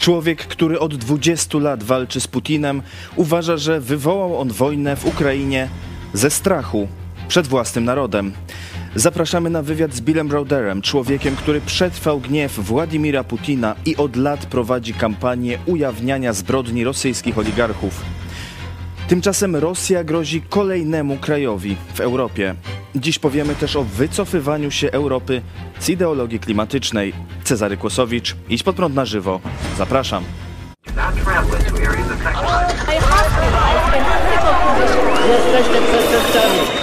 Człowiek, który od 20 lat walczy z Putinem, uważa, że wywołał on wojnę w Ukrainie ze strachu przed własnym narodem. Zapraszamy na wywiad z Billem Browderem, człowiekiem, który przetrwał gniew Władimira Putina i od lat prowadzi kampanię ujawniania zbrodni rosyjskich oligarchów. Tymczasem Rosja grozi kolejnemu krajowi w Europie. Dziś powiemy też o wycofywaniu się Europy z ideologii klimatycznej. Cezary Kłosowicz, idź pod prąd na żywo. Zapraszam. Jesteście przestępcami.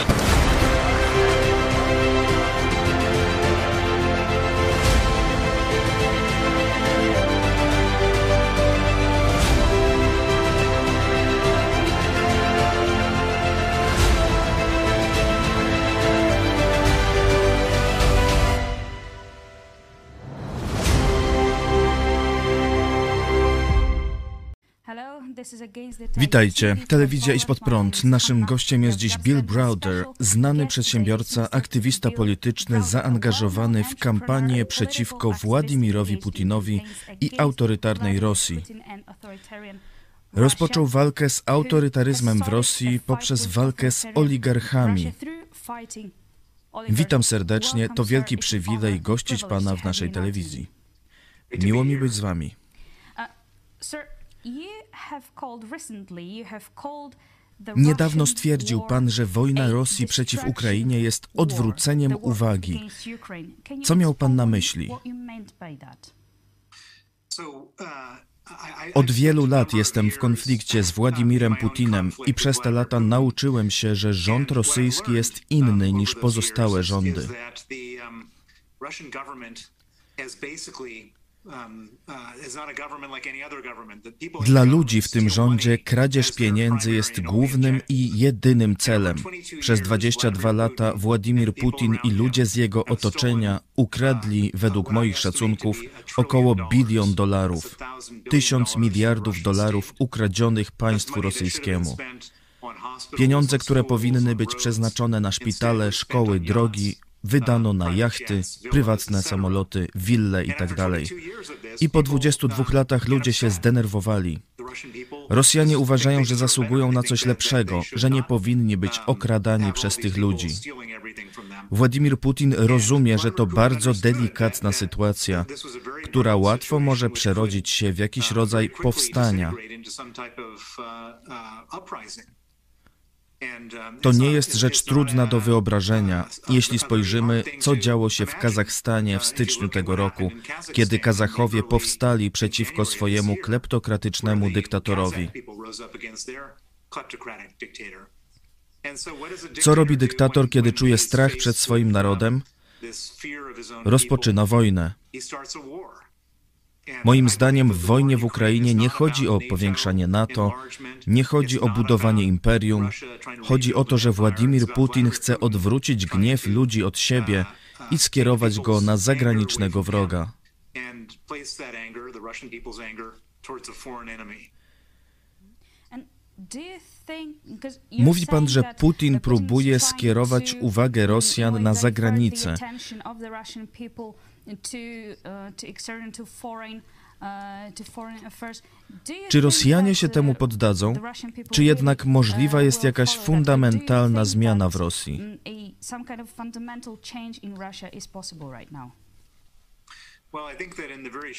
Witajcie, telewizja Idź Pod Prąd. Naszym gościem jest dziś Bill Browder, znany przedsiębiorca, aktywista polityczny zaangażowany w kampanię przeciwko Władimirowi Putinowi i autorytarnej Rosji. Rozpoczął walkę z autorytaryzmem w Rosji poprzez walkę z oligarchami. Witam serdecznie, to wielki przywilej gościć Pana w naszej telewizji. Miło mi być z Wami. Niedawno stwierdził pan, że wojna Rosji przeciw Ukrainie jest odwróceniem uwagi. Co miał pan na myśli? Od wielu lat jestem w konflikcie z Władimirem Putinem i przez te lata nauczyłem się, że rząd rosyjski jest inny niż pozostałe rządy. Um, uh, Dla ludzi w tym rządzie kradzież pieniędzy jest głównym i jedynym celem. Przez 22 lata Władimir Putin i ludzie z jego otoczenia ukradli, uh, według moich szacunków, około bilion dolarów. Tysiąc miliardów dolarów ukradzionych państwu rosyjskiemu. Pieniądze, które powinny być przeznaczone na szpitale, szkoły, drogi, Wydano na jachty, prywatne samoloty, wille itd. Tak I po 22 latach ludzie się zdenerwowali. Rosjanie uważają, że zasługują na coś lepszego, że nie powinni być okradani przez tych ludzi. Władimir Putin rozumie, że to bardzo delikatna sytuacja, która łatwo może przerodzić się w jakiś rodzaj powstania. To nie jest rzecz trudna do wyobrażenia, jeśli spojrzymy, co działo się w Kazachstanie w styczniu tego roku, kiedy Kazachowie powstali przeciwko swojemu kleptokratycznemu dyktatorowi. Co robi dyktator, kiedy czuje strach przed swoim narodem? Rozpoczyna wojnę. Moim zdaniem w wojnie w Ukrainie nie chodzi o powiększanie NATO, nie chodzi o budowanie imperium. Chodzi o to, że Władimir Putin chce odwrócić gniew ludzi od siebie i skierować go na zagranicznego wroga. Mówi pan, że Putin próbuje skierować uwagę Rosjan na zagranicę. Czy Rosjanie się temu poddadzą? Czy jednak możliwa jest jakaś fundamentalna zmiana w Rosji?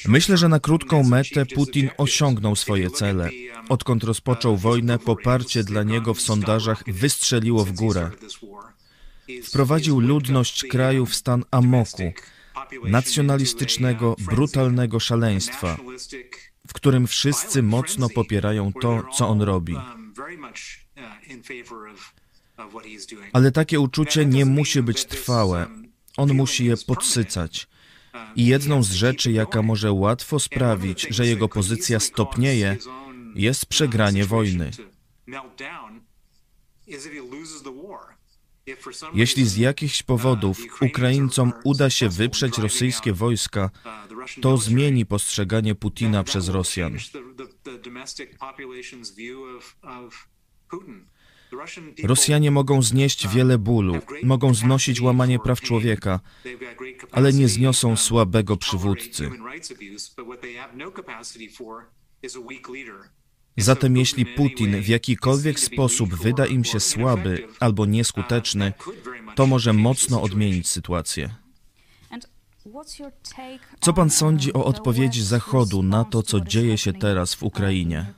Myślę, że na krótką metę Putin osiągnął swoje cele. Odkąd rozpoczął wojnę, poparcie dla niego w sondażach wystrzeliło w górę. Wprowadził ludność kraju w stan amoku nacjonalistycznego, brutalnego szaleństwa, w którym wszyscy mocno popierają to, co on robi. Ale takie uczucie nie musi być trwałe. On musi je podsycać. I jedną z rzeczy, jaka może łatwo sprawić, że jego pozycja stopnieje, jest przegranie wojny. Jeśli z jakichś powodów Ukraińcom uda się wyprzeć rosyjskie wojska, to zmieni postrzeganie Putina przez Rosjan. Rosjanie mogą znieść wiele bólu, mogą znosić łamanie praw człowieka, ale nie zniosą słabego przywódcy. Zatem jeśli Putin w jakikolwiek sposób wyda im się słaby albo nieskuteczny, to może mocno odmienić sytuację. Co pan sądzi o odpowiedzi Zachodu na to, co dzieje się teraz w Ukrainie?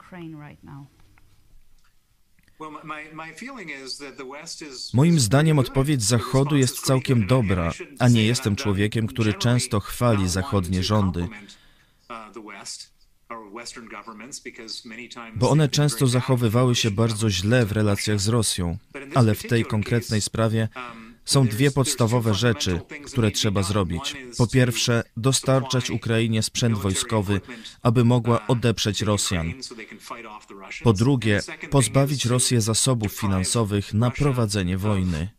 Moim zdaniem odpowiedź Zachodu jest całkiem dobra, a nie jestem człowiekiem, który często chwali zachodnie rządy, bo one często zachowywały się bardzo źle w relacjach z Rosją, ale w tej konkretnej sprawie są dwie podstawowe rzeczy, które trzeba zrobić. Po pierwsze, dostarczać Ukrainie sprzęt wojskowy, aby mogła odeprzeć Rosjan. Po drugie, pozbawić Rosję zasobów finansowych na prowadzenie wojny.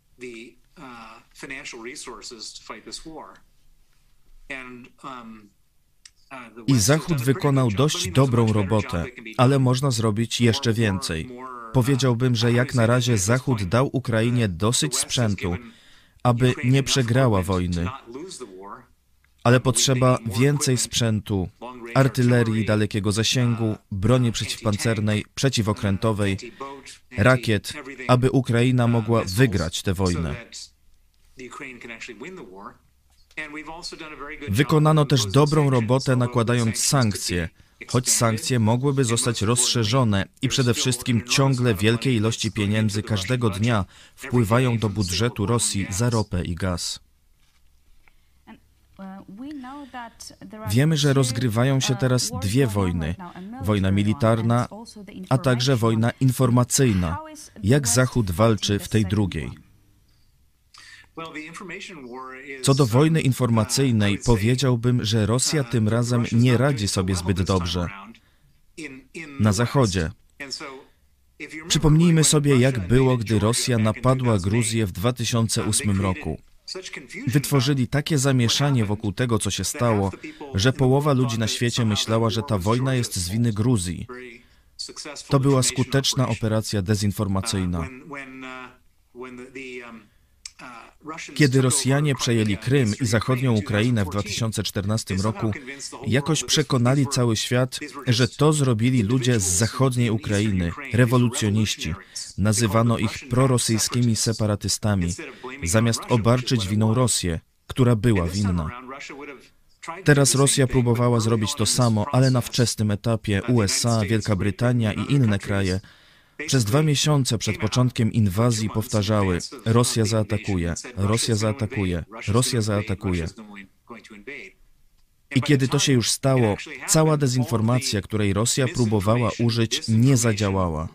I Zachód wykonał dość dobrą robotę, ale można zrobić jeszcze więcej. Powiedziałbym, że jak na razie Zachód dał Ukrainie dosyć sprzętu, aby nie przegrała wojny. Ale potrzeba więcej sprzętu, artylerii dalekiego zasięgu, broni przeciwpancernej, przeciwokrętowej, rakiet, aby Ukraina mogła wygrać tę wojnę. Wykonano też dobrą robotę nakładając sankcje, choć sankcje mogłyby zostać rozszerzone i przede wszystkim ciągle wielkie ilości pieniędzy każdego dnia wpływają do budżetu Rosji za ropę i gaz. Wiemy, że rozgrywają się teraz dwie wojny: wojna militarna, a także wojna informacyjna. Jak Zachód walczy w tej drugiej? Co do wojny informacyjnej, powiedziałbym, że Rosja tym razem nie radzi sobie zbyt dobrze. Na Zachodzie. Przypomnijmy sobie, jak było, gdy Rosja napadła Gruzję w 2008 roku. Wytworzyli takie zamieszanie wokół tego, co się stało, że połowa ludzi na świecie myślała, że ta wojna jest z winy Gruzji. To była skuteczna operacja dezinformacyjna. Kiedy Rosjanie przejęli Krym i zachodnią Ukrainę w 2014 roku, jakoś przekonali cały świat, że to zrobili ludzie z zachodniej Ukrainy, rewolucjoniści. Nazywano ich prorosyjskimi separatystami, zamiast obarczyć winą Rosję, która była winna. Teraz Rosja próbowała zrobić to samo, ale na wczesnym etapie USA, Wielka Brytania i inne kraje przez dwa miesiące przed początkiem inwazji powtarzały: Rosja zaatakuje, Rosja zaatakuje, Rosja zaatakuje. I kiedy to się już stało, cała dezinformacja, której Rosja próbowała użyć, nie zadziałała.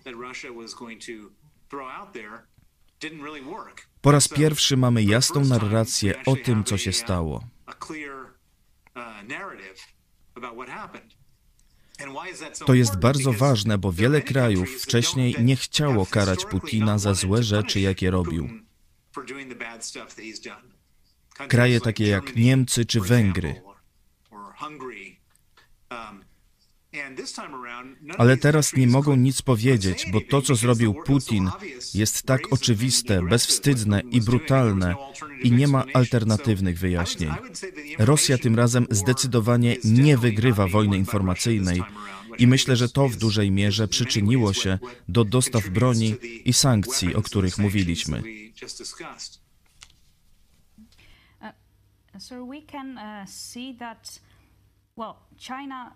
Po raz pierwszy mamy jasną narrację o tym, co się stało. To jest bardzo ważne, bo wiele krajów wcześniej nie chciało karać Putina za złe rzeczy, jakie robił. Kraje takie jak Niemcy czy Węgry. Ale teraz nie mogą nic powiedzieć, bo to, co zrobił Putin, jest tak oczywiste, bezwstydne i brutalne i nie ma alternatywnych wyjaśnień. Rosja tym razem zdecydowanie nie wygrywa wojny informacyjnej i myślę, że to w dużej mierze przyczyniło się do dostaw broni i sankcji, o których mówiliśmy. Uh, so we can uh, see that well, China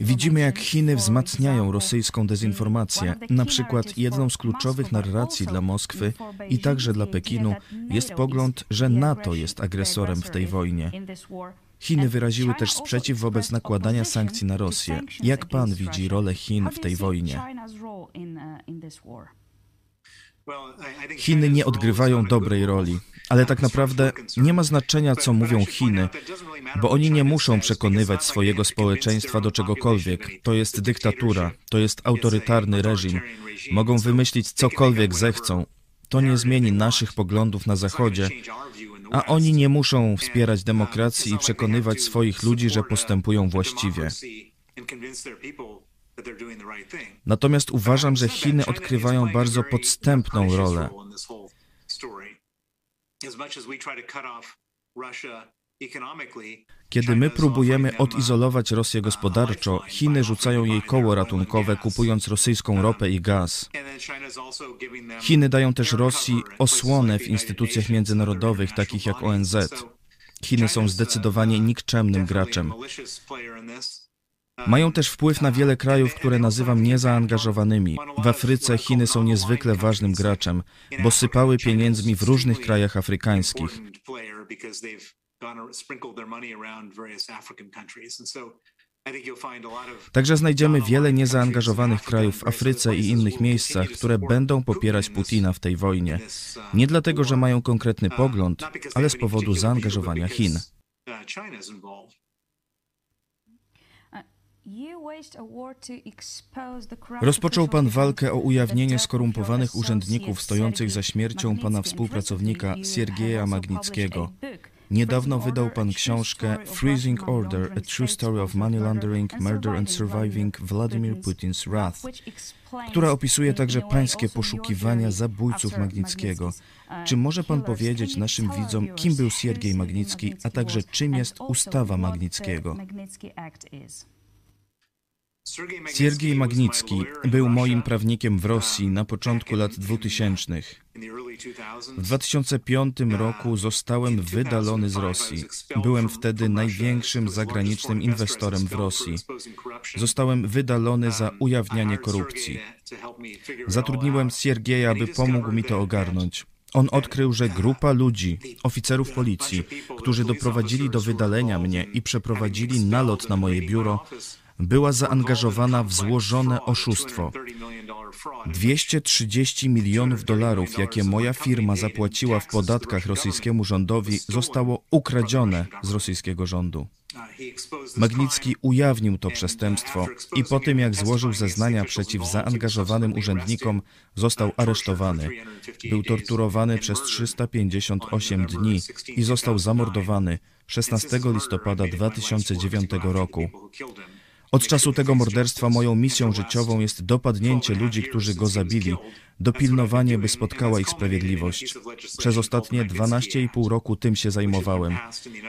Widzimy, jak Chiny wzmacniają rosyjską dezinformację. Na przykład jedną z kluczowych narracji dla Moskwy i także dla Pekinu jest pogląd, że NATO jest agresorem w tej wojnie. Chiny wyraziły też sprzeciw wobec nakładania sankcji na Rosję. Jak pan widzi rolę Chin w tej wojnie? Chiny nie odgrywają dobrej roli, ale tak naprawdę nie ma znaczenia, co mówią Chiny, bo oni nie muszą przekonywać swojego społeczeństwa do czegokolwiek. To jest dyktatura, to jest autorytarny reżim. Mogą wymyślić cokolwiek zechcą. To nie zmieni naszych poglądów na Zachodzie, a oni nie muszą wspierać demokracji i przekonywać swoich ludzi, że postępują właściwie. Natomiast uważam, że Chiny odgrywają bardzo podstępną rolę. Kiedy my próbujemy odizolować Rosję gospodarczo, Chiny rzucają jej koło ratunkowe, kupując rosyjską ropę i gaz. Chiny dają też Rosji osłonę w instytucjach międzynarodowych, takich jak ONZ. Chiny są zdecydowanie nikczemnym graczem. Mają też wpływ na wiele krajów, które nazywam niezaangażowanymi. W Afryce Chiny są niezwykle ważnym graczem, bo sypały pieniędzmi w różnych krajach afrykańskich. Także znajdziemy wiele niezaangażowanych krajów w Afryce i innych miejscach, które będą popierać Putina w tej wojnie. Nie dlatego, że mają konkretny pogląd, ale z powodu zaangażowania Chin. Rozpoczął pan walkę o ujawnienie skorumpowanych urzędników stojących za śmiercią pana współpracownika Siergieja Magnickiego. Niedawno wydał pan książkę Freezing Order: A True Story of Money Laundering, Murder and Surviving Vladimir Putin's Wrath, która opisuje także pańskie poszukiwania zabójców Magnickiego. Czy może pan powiedzieć naszym widzom, kim był Siergiej Magnicki, a także czym jest ustawa Magnickiego? Siergiej Magnicki był moim prawnikiem w Rosji na początku lat 2000. W 2005 roku zostałem wydalony z Rosji. Byłem wtedy największym zagranicznym inwestorem w Rosji. Zostałem wydalony za ujawnianie korupcji. Zatrudniłem Siergieja, aby pomógł mi to ogarnąć. On odkrył, że grupa ludzi, oficerów policji, którzy doprowadzili do wydalenia mnie i przeprowadzili nalot na moje biuro, była zaangażowana w złożone oszustwo. 230 milionów dolarów, jakie moja firma zapłaciła w podatkach rosyjskiemu rządowi, zostało ukradzione z rosyjskiego rządu. Magnicki ujawnił to przestępstwo i po tym, jak złożył zeznania przeciw zaangażowanym urzędnikom, został aresztowany. Był torturowany przez 358 dni i został zamordowany 16 listopada 2009 roku. Od czasu tego morderstwa moją misją życiową jest dopadnięcie ludzi, którzy go zabili, dopilnowanie, by spotkała ich sprawiedliwość. Przez ostatnie 12,5 roku tym się zajmowałem.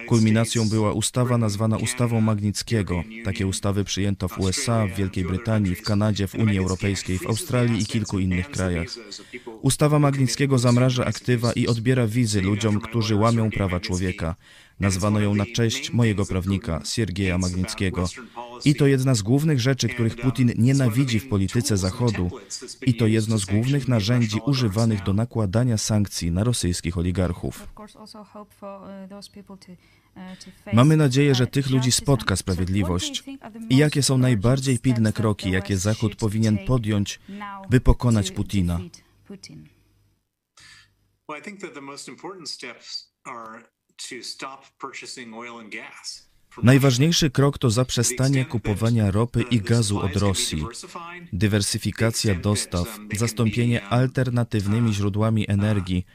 Kulminacją była ustawa nazwana Ustawą Magnickiego. Takie ustawy przyjęto w USA, w Wielkiej Brytanii, w Kanadzie, w Unii Europejskiej, w Australii i kilku innych krajach. Ustawa Magnickiego zamraża aktywa i odbiera wizy ludziom, którzy łamią prawa człowieka. Nazwano ją na cześć mojego prawnika, Siergieja Magnickiego. I to jedna z głównych rzeczy, których Putin nienawidzi w polityce Zachodu. I to jedno z głównych narzędzi używanych do nakładania sankcji na rosyjskich oligarchów. Mamy nadzieję, że tych ludzi spotka sprawiedliwość. I jakie są najbardziej pilne kroki, jakie Zachód powinien podjąć, by pokonać Putina? Well, I think that the most important steps are Najważniejszy krok to zaprzestanie kupowania ropy i gazu od Rosji, dywersyfikacja dostaw, zastąpienie alternatywnymi źródłami energii,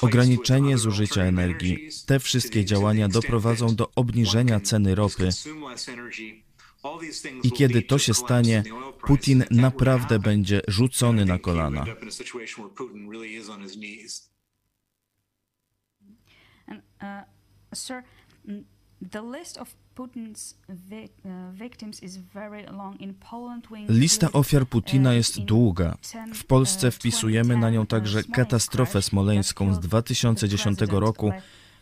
ograniczenie zużycia energii. Te wszystkie działania doprowadzą do obniżenia ceny ropy. I kiedy to się stanie, Putin naprawdę będzie rzucony na kolana. Uh, mm, Lista ofiar Putina uh, jest długa. W Polsce uh, wpisujemy na nią także katastrofę smoleńską z 2010 roku,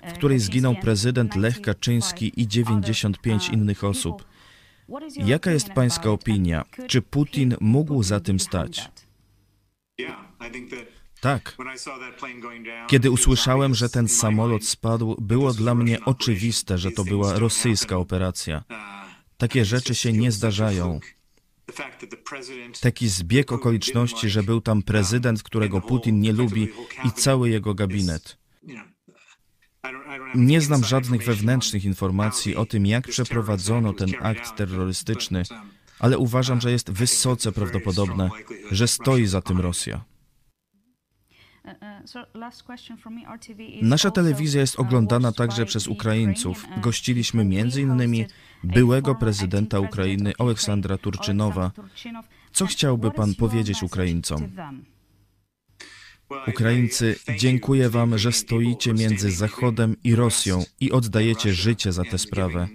w której zginął prezydent Lech Kaczyński i 95 innych osób. Jaka jest pańska opinia? Czy Putin mógł za tym stać? Tak. Kiedy usłyszałem, że ten samolot spadł, było dla mnie oczywiste, że to była rosyjska operacja. Uh, Takie rzeczy się nie zdarzają. Taki zbieg okoliczności, że był tam prezydent, którego Putin nie lubi i cały jego gabinet. Nie znam żadnych wewnętrznych informacji o tym, jak przeprowadzono ten akt terrorystyczny, ale uważam, że jest wysoce prawdopodobne, że stoi za tym Rosja. Nasza telewizja jest oglądana także przez Ukraińców. Gościliśmy m.in. byłego prezydenta Ukrainy Oleksandra Turczynowa. Co chciałby pan powiedzieć Ukraińcom? Ukraińcy, dziękuję Wam, że stoicie między Zachodem i Rosją i oddajecie życie za tę sprawę.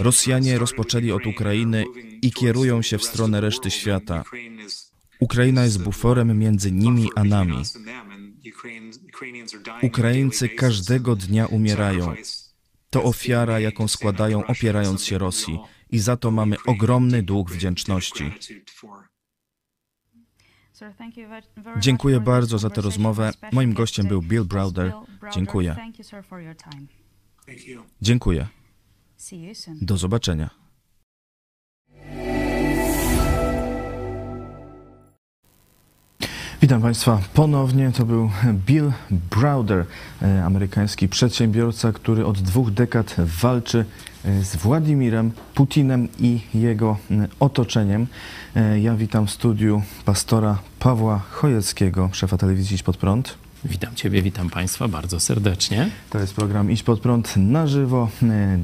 Rosjanie rozpoczęli od Ukrainy i kierują się w stronę reszty świata. Ukraina jest buforem między nimi a nami. Ukraińcy każdego dnia umierają. To ofiara, jaką składają opierając się Rosji i za to mamy ogromny dług wdzięczności. Dziękuję bardzo za tę rozmowę. Moim gościem był Bill Browder. Dziękuję. Dziękuję. Do zobaczenia. Witam Państwa ponownie. To był Bill Browder, e, amerykański przedsiębiorca, który od dwóch dekad walczy e, z Władimirem Putinem i jego e, otoczeniem. Ja witam w studiu pastora Pawła Chojeckiego, szefa telewizji Idź Pod Prąd. Witam Ciebie, witam Państwa bardzo serdecznie. To jest program Idź Pod Prąd na żywo.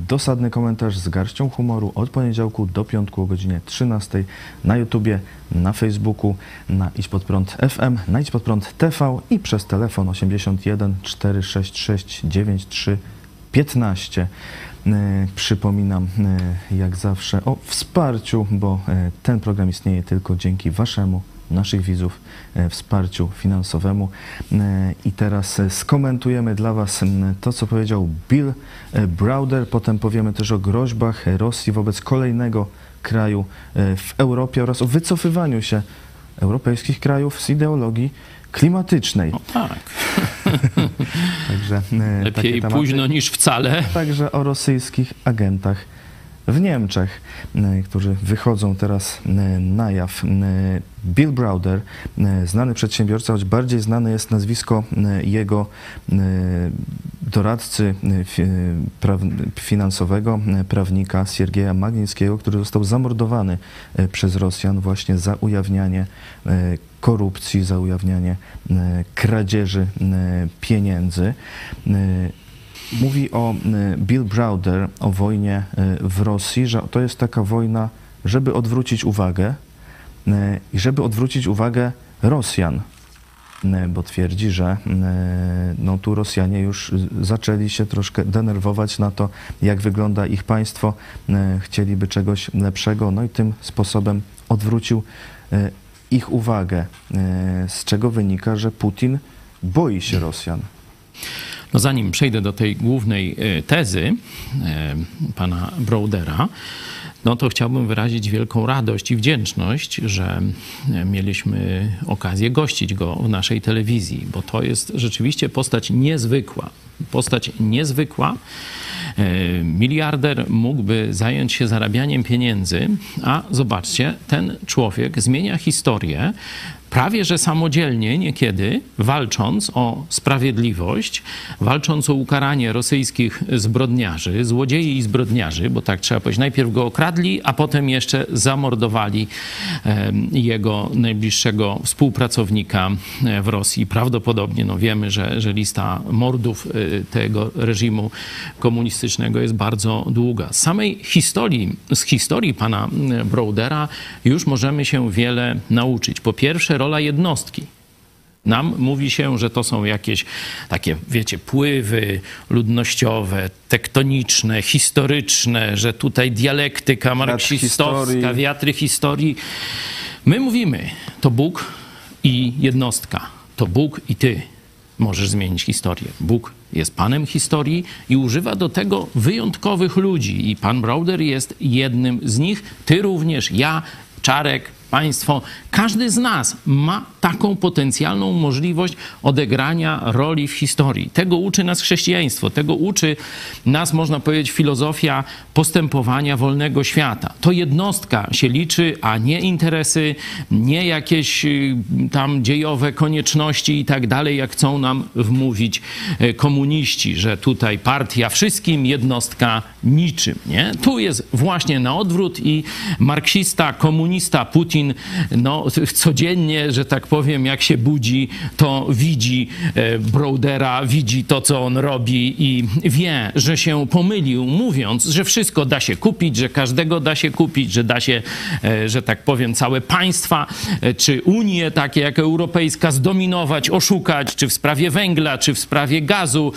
Dosadny komentarz z garścią humoru od poniedziałku do piątku o godzinie 13 na YouTubie, na Facebooku, na Idź Pod Prąd FM, na Idź Pod Prąd TV i przez telefon 81 466 93 15. Przypominam jak zawsze o wsparciu, bo ten program istnieje tylko dzięki Waszemu naszych widzów e, wsparciu finansowemu. E, I teraz e, skomentujemy dla Was to, co powiedział Bill Browder. Potem powiemy też o groźbach Rosji wobec kolejnego kraju w Europie oraz o wycofywaniu się europejskich krajów z ideologii klimatycznej. No tak. Także lepiej późno niż wcale. Także o rosyjskich agentach w Niemczech, e, którzy wychodzą teraz e, na jaw. E, Bill Browder, znany przedsiębiorca, choć bardziej znane jest nazwisko jego doradcy finansowego, prawnika Siergieja Magnickiego, który został zamordowany przez Rosjan właśnie za ujawnianie korupcji, za ujawnianie kradzieży pieniędzy mówi o y, Bill Browder, o wojnie y, w Rosji, że to jest taka wojna, żeby odwrócić uwagę y, i żeby odwrócić uwagę Rosjan, bo twierdzi, że no, tu Rosjanie już zaczęli się troszkę denerwować na to, jak wygląda ich państwo, chcieliby czegoś lepszego, no i tym sposobem odwrócił ich uwagę, z czego wynika, że Putin boi się Rosjan. No zanim przejdę do tej głównej e, tezy e, pana Brodera, no to chciałbym wyrazić wielką radość i wdzięczność, że e, mieliśmy okazję gościć go w naszej telewizji, bo to jest rzeczywiście postać niezwykła. Postać niezwykła. Miliarder mógłby zająć się zarabianiem pieniędzy, a zobaczcie, ten człowiek zmienia historię prawie że samodzielnie niekiedy, walcząc o sprawiedliwość, walcząc o ukaranie rosyjskich zbrodniarzy, złodziei i zbrodniarzy, bo tak trzeba powiedzieć, najpierw go okradli, a potem jeszcze zamordowali jego najbliższego współpracownika e, w Rosji. Prawdopodobnie, no wiemy, że, że lista mordów e, tego reżimu komunistycznego jest bardzo długa. Z samej historii, z historii pana Brodera już możemy się wiele nauczyć. Po pierwsze, rola jednostki. Nam mówi się, że to są jakieś takie, wiecie, pływy ludnościowe, tektoniczne, historyczne, że tutaj dialektyka marksistowska, wiatry historii. My mówimy, to Bóg i jednostka. To Bóg i ty możesz zmienić historię. Bóg jest panem historii i używa do tego wyjątkowych ludzi. I pan Browder jest jednym z nich. Ty również, ja, Czarek, państwo, każdy z nas ma taką potencjalną możliwość odegrania roli w historii. Tego uczy nas chrześcijaństwo, tego uczy nas, można powiedzieć, filozofia postępowania wolnego świata. To jednostka się liczy, a nie interesy, nie jakieś y, tam dziejowe konieczności i tak dalej, jak chcą nam wmówić y, komuniści, że tutaj partia wszystkim, jednostka niczym. Nie? Tu jest właśnie na odwrót i marksista, komunista Putin no, codziennie, że tak powiem, jak się budzi, to widzi e, Brodera, widzi to, co on robi i wie, że się pomylił, mówiąc, że wszystko da się kupić, że każdego da się kupić, że da się, e, że tak powiem, całe państwa e, czy Unię, takie jak europejska, zdominować, oszukać, czy w sprawie węgla, czy w sprawie gazu,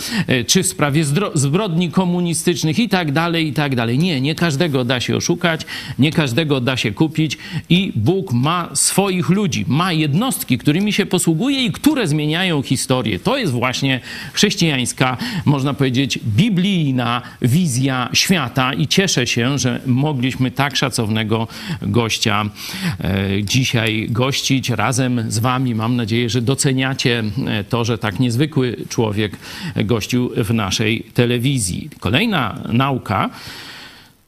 czy w sprawie zbrodni komunistycznych i tak dalej, i tak dalej. Nie, nie każdego da się oszukać, nie każdego da się kupić i Bóg ma swoich ludzi, ma jednostki, którymi się posługuje i które zmieniają historię. To jest właśnie chrześcijańska, można powiedzieć, biblijna wizja świata i cieszę się, że mogliśmy tak szacownego gościa e, dzisiaj gościć razem z wami. Mam nadzieję, że doceniacie e, to, że tak niezwykły człowiek gościł w naszej telewizji. Kolejna nauka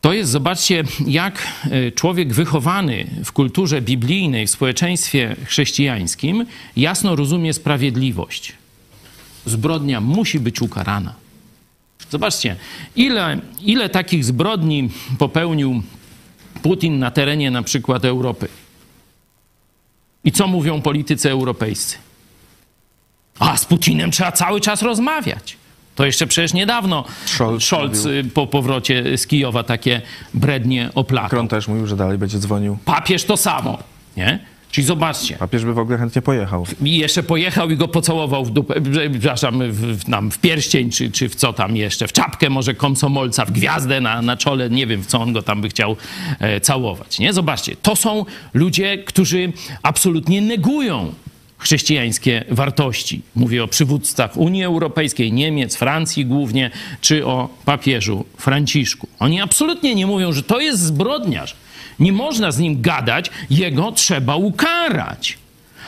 to jest, zobaczcie, jak e, człowiek wychowany w kulturze biblijnej, w społeczeństwie chrześcijańskim, jasno rozumie sprawiedliwość. Zbrodnia musi być ukarana. Zobaczcie, ile, ile takich zbrodni popełnił Putin na terenie na przykład Europy. I co mówią politycy europejscy? A z Putinem trzeba cały czas rozmawiać. To jeszcze przecież niedawno Scholz, Scholz y, po powrocie z Kijowa takie brednie oplatał. Macron też mówił, że dalej będzie dzwonił. Papież to samo, nie? Czyli zobaczcie. Papież by w ogóle chętnie pojechał. I jeszcze pojechał i go pocałował w dupę, przepraszam, w, w, w pierścień, czy, czy w co tam jeszcze, w czapkę może komsomolca, w gwiazdę na, na czole, nie wiem, w co on go tam by chciał e, całować, nie? Zobaczcie, to są ludzie, którzy absolutnie negują chrześcijańskie wartości. Mówię o przywódcach Unii Europejskiej, Niemiec, Francji głównie, czy o papieżu Franciszku. Oni absolutnie nie mówią, że to jest zbrodniarz. Nie można z nim gadać, jego trzeba ukarać.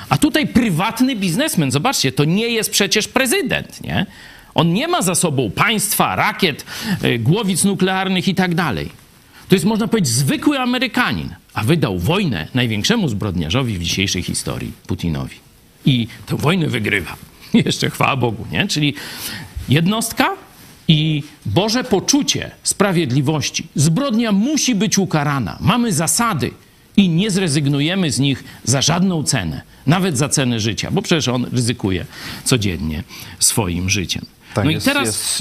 A tutaj prywatny biznesmen, zobaczcie, to nie jest przecież prezydent, nie? On nie ma za sobą państwa, rakiet, y, głowic nuklearnych i tak dalej. To jest, można powiedzieć, zwykły Amerykanin, a wydał wojnę największemu zbrodniarzowi w dzisiejszej historii, Putinowi i tę wojnę wygrywa. Jeszcze chwała Bogu, nie? Czyli jednostka i Boże poczucie sprawiedliwości. Zbrodnia musi być ukarana. Mamy zasady i nie zrezygnujemy z nich za żadną cenę, nawet za cenę życia, bo przecież on ryzykuje codziennie swoim życiem. Tak, no jest, i teraz jest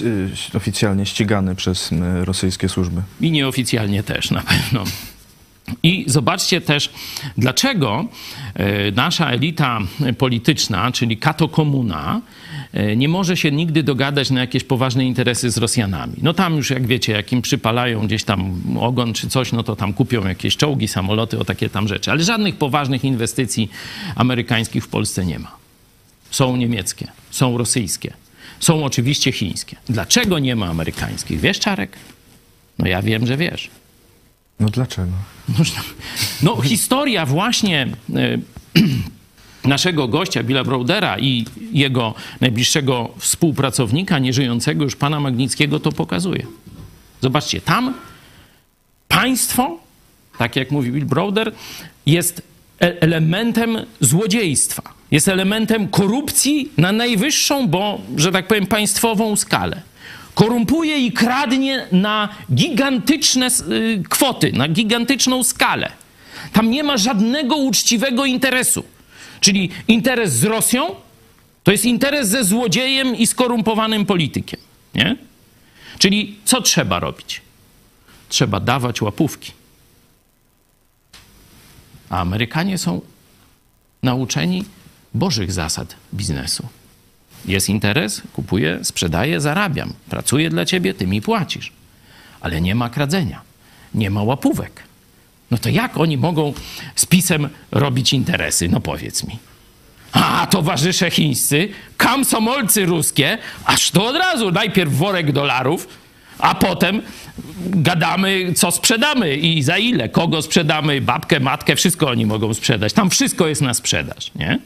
y, oficjalnie ścigany przez y, rosyjskie służby. I nieoficjalnie też na pewno. I zobaczcie też, dlaczego e, nasza elita polityczna, czyli katokomuna, e, nie może się nigdy dogadać na jakieś poważne interesy z Rosjanami. No tam już, jak wiecie, jak im przypalają gdzieś tam ogon czy coś, no to tam kupią jakieś czołgi, samoloty, o takie tam rzeczy. Ale żadnych poważnych inwestycji amerykańskich w Polsce nie ma. Są niemieckie, są rosyjskie, są oczywiście chińskie. Dlaczego nie ma amerykańskich? Wiesz, Czarek? No ja wiem, że wiesz. No dlaczego? No, historia właśnie e, naszego gościa, Billa Brodera i jego najbliższego współpracownika, nieżyjącego już pana Magnickiego, to pokazuje. Zobaczcie, tam państwo, tak jak mówi Bill Broder, jest e, elementem złodziejstwa. Jest elementem korupcji na najwyższą, bo, że tak powiem, państwową skalę korumpuje i kradnie na gigantyczne y, kwoty, na gigantyczną skalę. Tam nie ma żadnego uczciwego interesu. Czyli interes z Rosją to jest interes ze złodziejem i skorumpowanym politykiem. Nie? Czyli co trzeba robić? Trzeba dawać łapówki. A Amerykanie są nauczeni Bożych zasad biznesu. Jest interes, kupuję, sprzedaję, zarabiam. Pracuję dla ciebie, ty mi płacisz. Ale nie ma kradzenia, nie ma łapówek. No to jak oni mogą z pisem robić interesy? No powiedz mi. A towarzysze chińscy, kamsomolcy ruskie, aż to od razu najpierw worek dolarów, a potem gadamy, co sprzedamy i za ile, kogo sprzedamy, babkę, matkę, wszystko oni mogą sprzedać. Tam wszystko jest na sprzedaż, nie?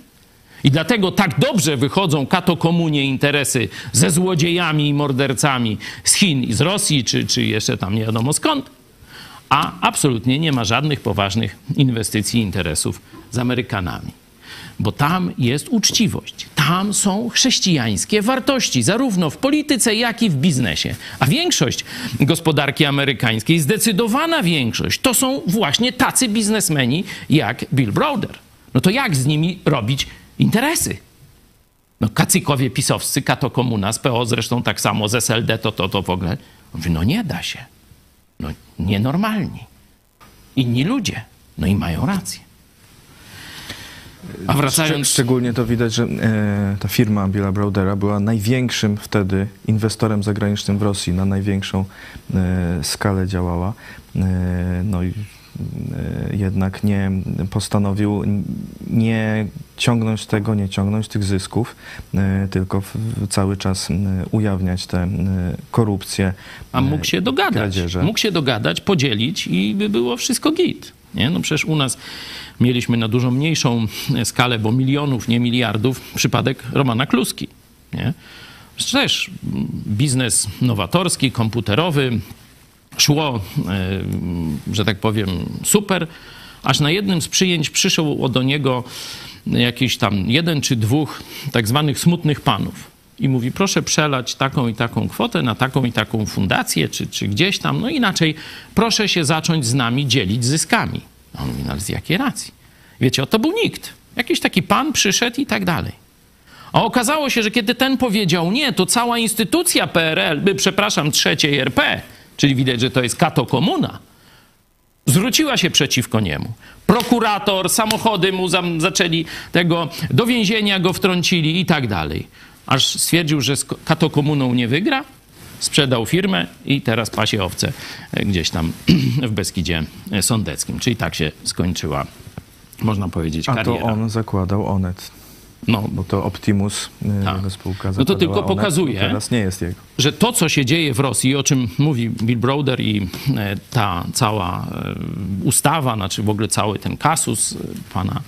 I dlatego tak dobrze wychodzą katokomunie interesy ze złodziejami i mordercami z Chin i z Rosji, czy, czy jeszcze tam nie wiadomo skąd, a absolutnie nie ma żadnych poważnych inwestycji i interesów z Amerykanami. bo tam jest uczciwość. Tam są chrześcijańskie wartości, zarówno w polityce, jak i w biznesie. A większość gospodarki amerykańskiej, zdecydowana większość, to są właśnie tacy biznesmeni jak Bill Browder. No to jak z nimi robić interesy? No kacykowie pisowscy, kato komuna, z PO zresztą tak samo, z SLD, to, to, to w ogóle. Mówi, no nie da się. No nienormalni. Inni ludzie. No i mają rację. A wracając... Szczególnie to widać, że e, ta firma Billa Browdera była największym wtedy inwestorem zagranicznym w Rosji, na największą e, skalę działała. E, no i jednak nie postanowił nie ciągnąć tego, nie ciągnąć tych zysków, e, tylko cały czas e, ujawniać tę korupcję. A mógł się dogadać. Kradzieże. Mógł się dogadać, podzielić i by było wszystko git. Nie? No przecież u nas mieliśmy na dużo mniejszą skalę, bo milionów, nie miliardów, przypadek Romana Kluski. Nie? Też biznes nowatorski, komputerowy, szło, e, że tak powiem, super, aż na jednym z przyjęć przyszło do niego jakiś tam jeden czy dwóch tak zwanych smutnych panów. I mówi, proszę przelać taką i taką kwotę na taką i taką fundację, czy, czy gdzieś tam, no inaczej proszę się zacząć z nami dzielić zyskami. A on mówi, no ale z jakiej racji? Wiecie, o to był nikt. Jakiś taki pan przyszedł i tak dalej. A okazało się, że kiedy ten powiedział nie, to cała instytucja PRL, by, przepraszam, trzeciej RP, czyli widać, że to jest kato komuna, zwróciła się przeciwko niemu. Prokurator, samochody mu zaczęli tego, do więzienia go wtrącili i tak dalej. Aż stwierdził, że z kato komuną nie wygra, sprzedał firmę i teraz pasie owce e, gdzieś tam w Beskidzie Sądeckim. Czyli tak się skończyła, można powiedzieć, A kariera. to on zakładał Onet, No, bo to Optimus, e, Tak. jego spółka No to tylko pokazuje- Teraz nie jest jego. że to, co się dzieje w Rosji, o czym mówi Bill Browder i e, ta cała e, ustawa, znaczy w ogóle cały ten kasus e, pana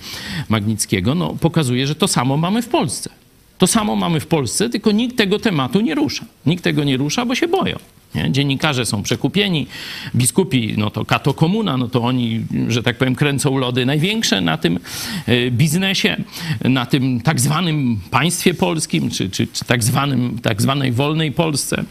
Magnickiego, no, pokazuje, że to samo mamy w Polsce. To samo mamy w Polsce, tylko nikt tego tematu nie rusza. Nikt tego nie rusza, bo się boją. Nie? Dziennikarze są przekupieni, biskupi, no to kato komuna, no to oni, że tak powiem, kręcą lody największe na tym e, biznesie, na tym tak zwanym państwie polskim, czy, czy, czy tak, zwanym, tak zwanej wolnej Polsce.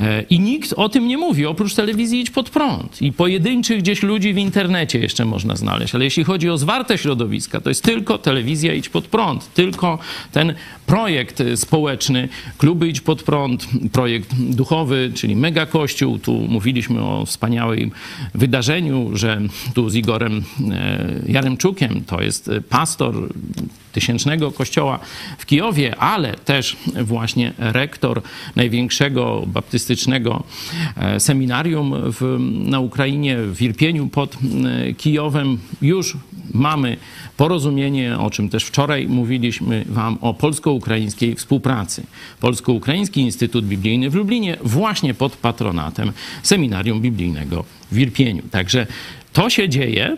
E, I nikt o tym nie mówi, oprócz telewizji Idź Pod Prąd. I pojedynczych gdzieś ludzi w internecie jeszcze można znaleźć. Ale jeśli chodzi o zwarte środowiska, to jest tylko telewizja Idź Pod Prąd. Tylko ten projekt e, społeczny, kluby Idź Pod Prąd, projekt duchowy, czyli Mega Kościół. Tu mówiliśmy o wspaniałym wydarzeniu, że tu z Igorem e, Jaremczukiem, to jest e, pastor tysięcznego kościoła w Kijowie, ale też właśnie rektor największego baptystycznego e, seminarium w, na Ukrainie, w Irpieniu pod e, Kijowem. Już mamy porozumienie, o czym też wczoraj mówiliśmy Wam, o polsko-ukraińskiej współpracy. Polsko-Ukraiński Instytut Biblijny w Lublinie właśnie pod patronatem Seminarium Biblijnego w Irpieniu. Także to się dzieje,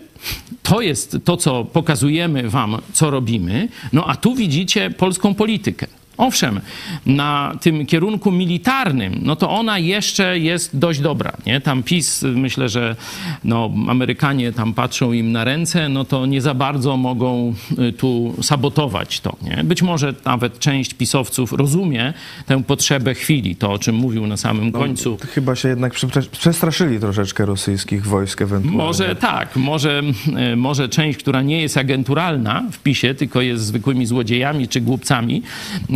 to jest to, co pokazujemy wam, co robimy. No a tu widzicie polską politykę. Owszem, na tym kierunku militarnym, no to ona jeszcze jest dość dobra, nie? Tam PiS, myślę, że no, Amerykanie tam patrzą im na ręce, no to nie za bardzo mogą y, tu sabotować to, nie? Być może nawet część pisowców rozumie tę potrzebę chwili, to o czym mówił na samym końcu. Chyba się jednak przestraszyli troszeczkę rosyjskich wojsk ewentualnie. Może tak, może, e, może część, która nie jest agenturalna w PiSie, tylko jest zwykłymi złodziejami czy głupcami,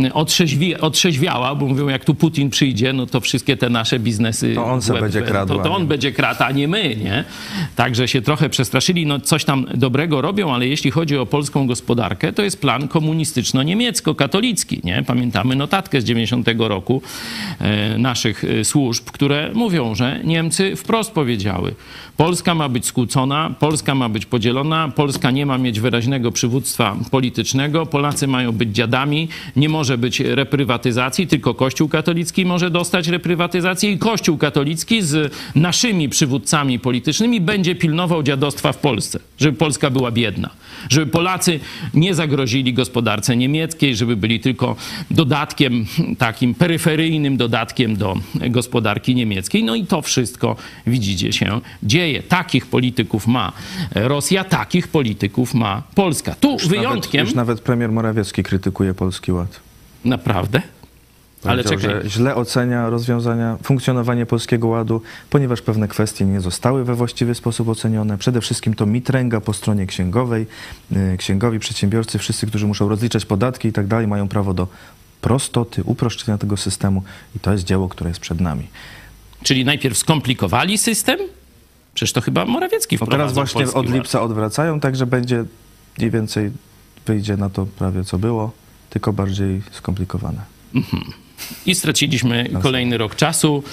e, otrzeźwi, otrzeźwiała, bo mówią, jak tu Putin przyjdzie, no to wszystkie te nasze biznesy... To on se w łeb- będzie kradł, To, to on będzie kradł, a nie my, nie? Także się trochę przestraszyli, no coś tam dobrego robią, ale jeśli chodzi o polską gospodarkę, to jest plan komunistyczno-niemiecko-katolicki, nie? Pamiętamy notatkę z 90 roku e, naszych e, służb, które mówią, że Niemcy wprost powiedziały, Polska ma być skłócona, Polska ma być podzielona, Polska nie ma mieć wyraźnego przywództwa politycznego, Polacy mają być dziadami, nie może być być reprywatyzacji, tylko Kościół katolicki może dostać reprywatyzację i Kościół katolicki z naszymi przywódcami politycznymi będzie pilnował dziadostwa w Polsce, żeby Polska była biedna, żeby Polacy nie zagrozili gospodarce niemieckiej, żeby byli tylko dodatkiem, takim peryferyjnym dodatkiem do gospodarki niemieckiej. No i to wszystko, widzicie, się dzieje. Takich polityków ma Rosja, takich polityków ma Polska. Tu wyjątkiem... Nawet, już nawet premier Morawiecki krytykuje Polski Ład. Naprawdę? Ale czekaj, że źle ocenia rozwiązania, funkcjonowanie Polskiego Ładu, ponieważ pewne kwestie nie zostały we właściwy sposób ocenione. Przede wszystkim to mitręga po stronie księgowej. Yy, Księgowi, przedsiębiorcy, wszyscy, którzy muszą rozliczać podatki i tak dalej, mają prawo do prostoty, uproszczenia tego systemu i to jest dzieło, które jest przed nami. czyli najpierw skomplikowali system? Przecież to chyba Morawiecki No wprowadzał teraz właśnie Polski od lipca odwracają, także będzie mniej więcej wyjdzie na to prawie co było, tylko bardziej skomplikowane. I straciliśmy kolejny rok czasu.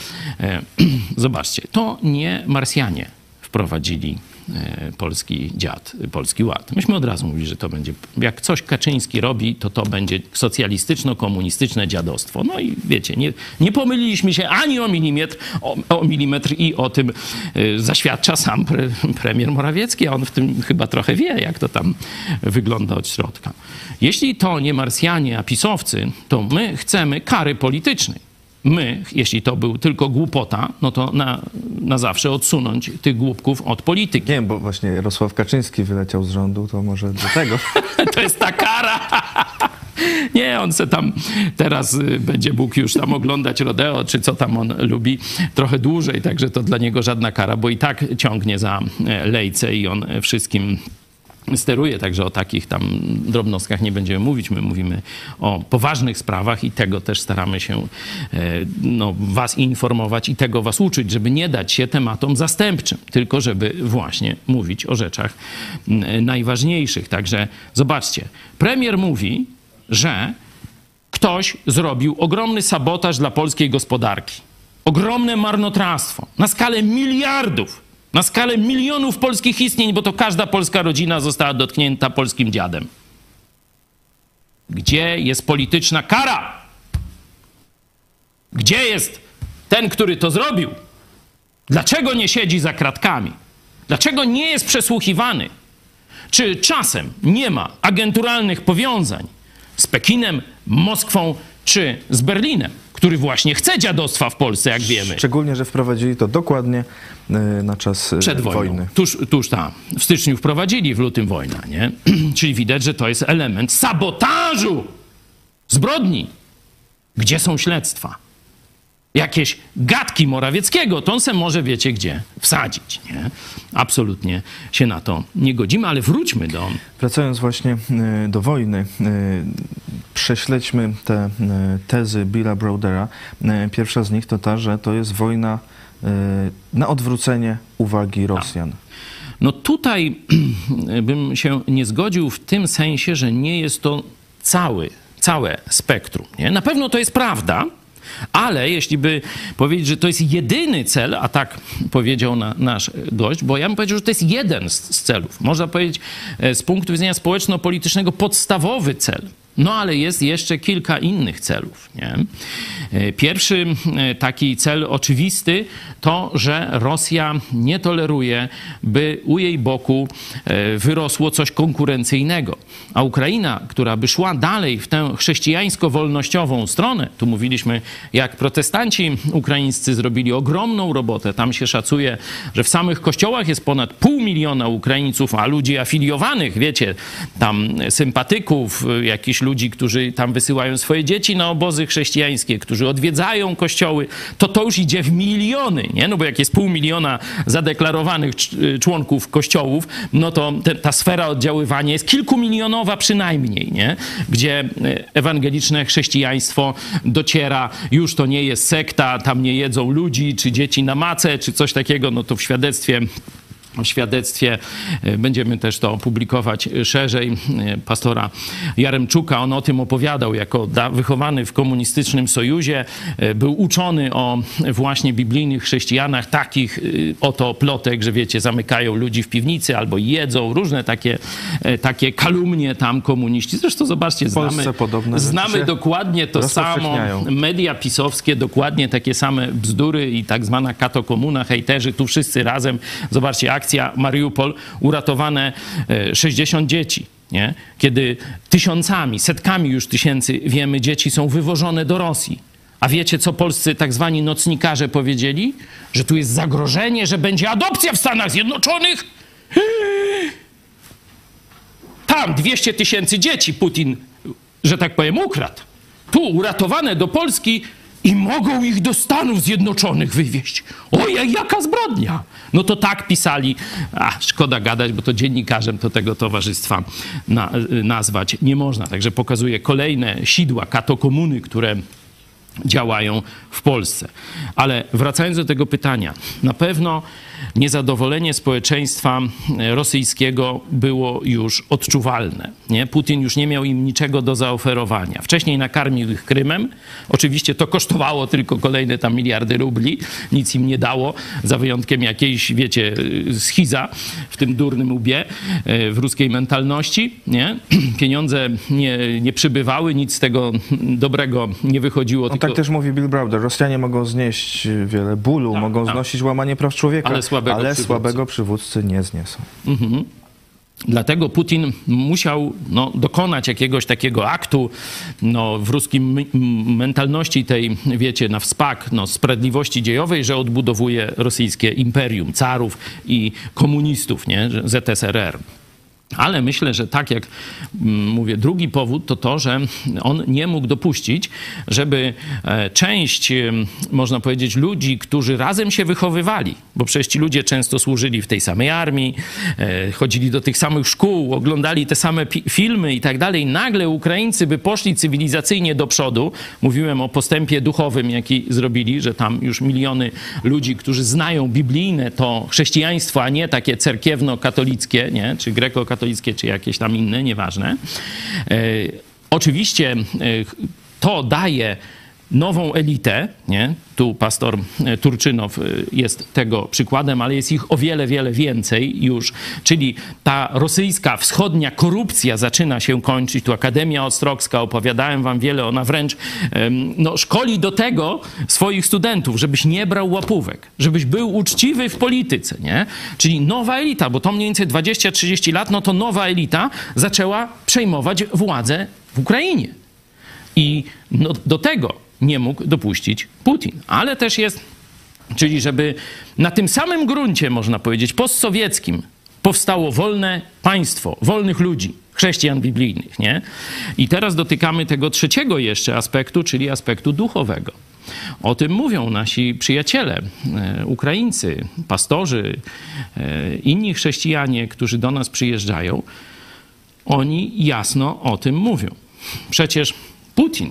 E, Zobaczcie, to nie Marsjanie wprowadzili e, polski dziad, polski ład. Myśmy od razu mówili, że to będzie, jak coś Kaczyński robi, to to będzie socjalistyczno-komunistyczne dziadostwo. No i wiecie, nie, nie pomyliliśmy się ani o milimetr, o, o milimetr i o tym e, zaświadcza sam pre, premier Morawiecki, a on w tym chyba trochę wie, jak to tam wygląda od środka. Jeśli to nie Marsjanie, a pisowcy, to my chcemy kary politycznej my, jeśli to był tylko głupota, no to na, na zawsze odsunąć tych głupków od polityki. Nie wiem, bo właśnie Jarosław Kaczyński wyleciał z rządu, to może do tego. To jest ta kara. Nie, on se tam teraz y, będzie mógł już tam oglądać rodeo, czy co tam on lubi, trochę dłużej, także to dla niego żadna kara, bo i tak ciągnie za e, lejce i on wszystkim steruje, także o takich tam drobnostkach nie będziemy mówić. My mówimy o poważnych sprawach i tego też staramy się e, no, was informować i tego was uczyć, żeby nie dać się tematom zastępczym, tylko żeby właśnie mówić o rzeczach najważniejszych. Także zobaczcie, premier mówi, że ktoś zrobił ogromny sabotaż dla polskiej gospodarki. Ogromne marnotrawstwo na skalę miliardów, na skalę milionów polskich istnień, bo to każda polska rodzina została dotknięta polskim dziadem. Gdzie jest polityczna kara? Gdzie jest ten, który to zrobił? Dlaczego nie siedzi za kratkami? Dlaczego nie jest przesłuchiwany? Czy czasem nie ma agenturalnych powiązań z Pekinem, Moskwą czy z Berlinem, który właśnie chce dziadostwa w Polsce, jak wiemy? Szczególnie, że wprowadzili to dokładnie y, na czas y, Przed wojną. wojny. Tuż, tuż tam. W styczniu wprowadzili, w lutym wojna, nie? Czyli widać, że to jest element sabotażu, zbrodni. Gdzie są śledztwa? Jakieś gadki Morawieckiego, to on se może, wiecie gdzie, wsadzić, nie? Absolutnie się na to nie godzimy, ale wróćmy do... Wracając właśnie y, do wojny, y, prześledźmy te y, tezy Billa Browdera. Y, Pierwsza z nich to ta, że to jest wojna na odwrócenie uwagi Rosjan. No tutaj bym się nie zgodził w tym sensie, że nie jest to cały, całe spektrum. Nie? Na pewno to jest prawda, ale jeśli by powiedzieć, że to jest jedyny cel, a tak powiedział na, nasz gość, bo ja bym powiedział, że to jest jeden z, z celów. Można powiedzieć e, z punktu widzenia społeczno-politycznego podstawowy cel. No ale jest jeszcze kilka innych celów. Nie? E, Pierwszy e, taki cel oczywisty to, że Rosja nie toleruje, by u jej boku e, wyrosło coś konkurencyjnego. A Ukraina, która by szła dalej w tę chrześcijańsko-wolnościową stronę, tu mówiliśmy, jak protestanci ukraińscy zrobili ogromną robotę. Tam się szacuje, że w samych kościołach jest ponad pół miliona Ukraińców, a ludzi afiliowanych, wiecie, tam sympatyków, y, ludzi, którzy tam wysyłają swoje dzieci na obozy chrześcijańskie, którzy odwiedzają kościoły, to to już idzie w miliony, nie? No bo jak jest pół miliona zadeklarowanych y, członków kościołów, no to te, ta sfera oddziaływania jest kilkumilionowa przynajmniej, nie? Gdzie y, ewangeliczne chrześcijaństwo dociera, już to nie jest sekta, tam nie jedzą ludzi, czy dzieci na macę, czy coś takiego, no to w świadectwie świadectwie. E, Będziemy też to publikować szerzej. E, Pastora Jaremczuka, on o tym opowiadał jako wychowany w komunistycznym sojuzie. e, Był uczony o właśnie biblijnych chrześcijanach, takich oto plotek, że wiecie, zamykają ludzi w piwnicy albo jedzą, różne takie, takie kalumnie tam komuniści. Zresztą zobaczcie, znamy, znamy dokładnie to samo. Media pisowskie, dokładnie takie same bzdury i tak zwana katokomuna, hejterzy, tu wszyscy razem. Zobaczcie, akcja Mariupol, uratowane e, 60 dzieci. Nie? Kiedy tysiącami, setkami już tysięcy, wiemy, dzieci są wywożone do Rosji. A wiecie, co polscy tak zwani nocnikarze powiedzieli? Że tu jest zagrożenie, że będzie adopcja w Stanach Zjednoczonych. Tam 200 tysięcy dzieci Putin, że tak powiem, ukradł. Tu uratowane do Polski i mogą ich do Stanów Zjednoczonych wywieźć. Ojej, jaka zbrodnia! No to tak pisali, a szkoda gadać, bo to dziennikarzem to tego towarzystwa na, nazwać nie można. Także pokazuje kolejne sidła katokomuny, które działają w Polsce. Ale wracając do tego pytania, na pewno niezadowolenie społeczeństwa e, rosyjskiego było już odczuwalne. Nie? Putin już nie miał im niczego do zaoferowania. Wcześniej nakarmił ich Krymem. Oczywiście to kosztowało tylko kolejne tam miliardy rubli. Nic im nie dało, za wyjątkiem jakiejś, wiecie, e, schiza w tym durnym łbie, e, w ruskiej mentalności. Nie? Pieniądze nie, nie przybywały, nic z tego dobrego nie wychodziło. Tak też mówi Bill Browder. Rosjanie mogą znieść wiele bólu, Tak, mogą tak. znosić łamanie praw człowieka, Ale słabego ale przywódcy. słabego przywódcy nie zniesą. Dlatego Putin musiał no, dokonać jakiegoś takiego aktu no, w ruskim mentalności tej, wiecie, na wspak no, sprawiedliwości dziejowej, że odbudowuje rosyjskie imperium carów i komunistów, nie? ZSRR. Ale myślę, że tak jak mm, mówię, drugi powód to to, że on nie mógł dopuścić, żeby e, część, można powiedzieć, ludzi, którzy razem się wychowywali, bo przecież ci ludzie często służyli w tej samej armii, e, chodzili do tych samych szkół, oglądali te same filmy i tak dalej, nagle Ukraińcy by poszli cywilizacyjnie do przodu. Mówiłem o postępie duchowym, jaki zrobili, że tam już miliony ludzi, którzy znają biblijne to chrześcijaństwo, a nie takie cerkiewno-katolickie, nie? czy greko-katolickie, czy jakieś tam inne, nieważne. E, oczywiście e, to daje nową elitę, nie? Tu pastor e, Turczynow e, jest tego przykładem, ale jest ich o wiele, wiele więcej już. Czyli ta rosyjska wschodnia korupcja zaczyna się kończyć. Tu Akademia Ostrocka, opowiadałem wam wiele, ona wręcz no, szkoli do tego swoich studentów, żebyś nie brał łapówek, żebyś był uczciwy w polityce, nie? Czyli nowa elita, bo to mniej więcej 20-30 lat, no to nowa elita zaczęła przejmować władzę w Ukrainie. I no, do tego nie mógł dopuścić Putin. Ale też jest, czyli żeby na tym samym gruncie, można powiedzieć, postsowieckim powstało wolne państwo, wolnych ludzi, chrześcijan biblijnych, nie? I teraz dotykamy tego trzeciego jeszcze aspektu, czyli aspektu duchowego. O tym mówią nasi przyjaciele, e, Ukraińcy, pastorzy, e, inni chrześcijanie, którzy do nas przyjeżdżają. Oni jasno o tym mówią. Przecież Putin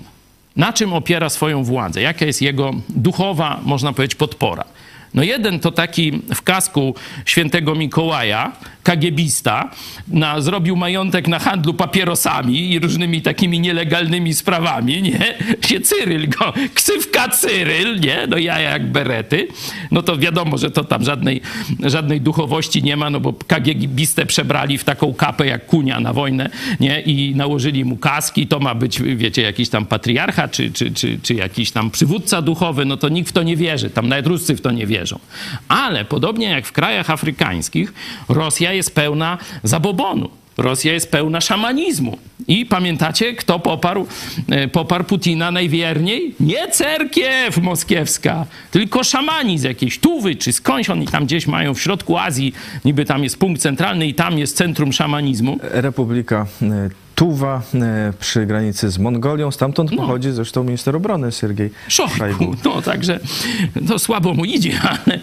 na czym opiera swoją władzę? Jaka jest jego duchowa, można powiedzieć, podpora? No jeden to taki w kasku świętego Mikołaja, kagiebista, na, zrobił majątek na handlu papierosami i różnymi takimi nielegalnymi sprawami, nie? Się Cyryl go, ksywka Cyryl, nie? No jaja jak berety. No to wiadomo, że to tam żadnej, żadnej duchowości nie ma, no bo kagiebistę przebrali w taką kapę jak kunia na wojnę, nie? I nałożyli mu kaski, to ma być, wiecie, jakiś tam patriarcha, czy, czy, czy, czy jakiś tam przywódca duchowy, no to nikt w to nie wierzy, tam nawet Ruscy w to nie wierzą. Ale podobnie jak w krajach afrykańskich, Rosja jest pełna zabobonu. Rosja jest pełna szamanizmu. I pamiętacie, kto poparł, e, poparł Putina najwierniej? Nie cerkiew moskiewska, tylko szamanizm jakiejś Tuwy czy skądś oni tam gdzieś mają w środku Azji, niby tam jest punkt centralny i tam jest centrum szamanizmu. Republika e, Tuwa e, przy granicy z Mongolią. Stamtąd pochodzi zresztą minister obrony Siergiej Szojgu. Szojgu. No także to słabo mu idzie, ale,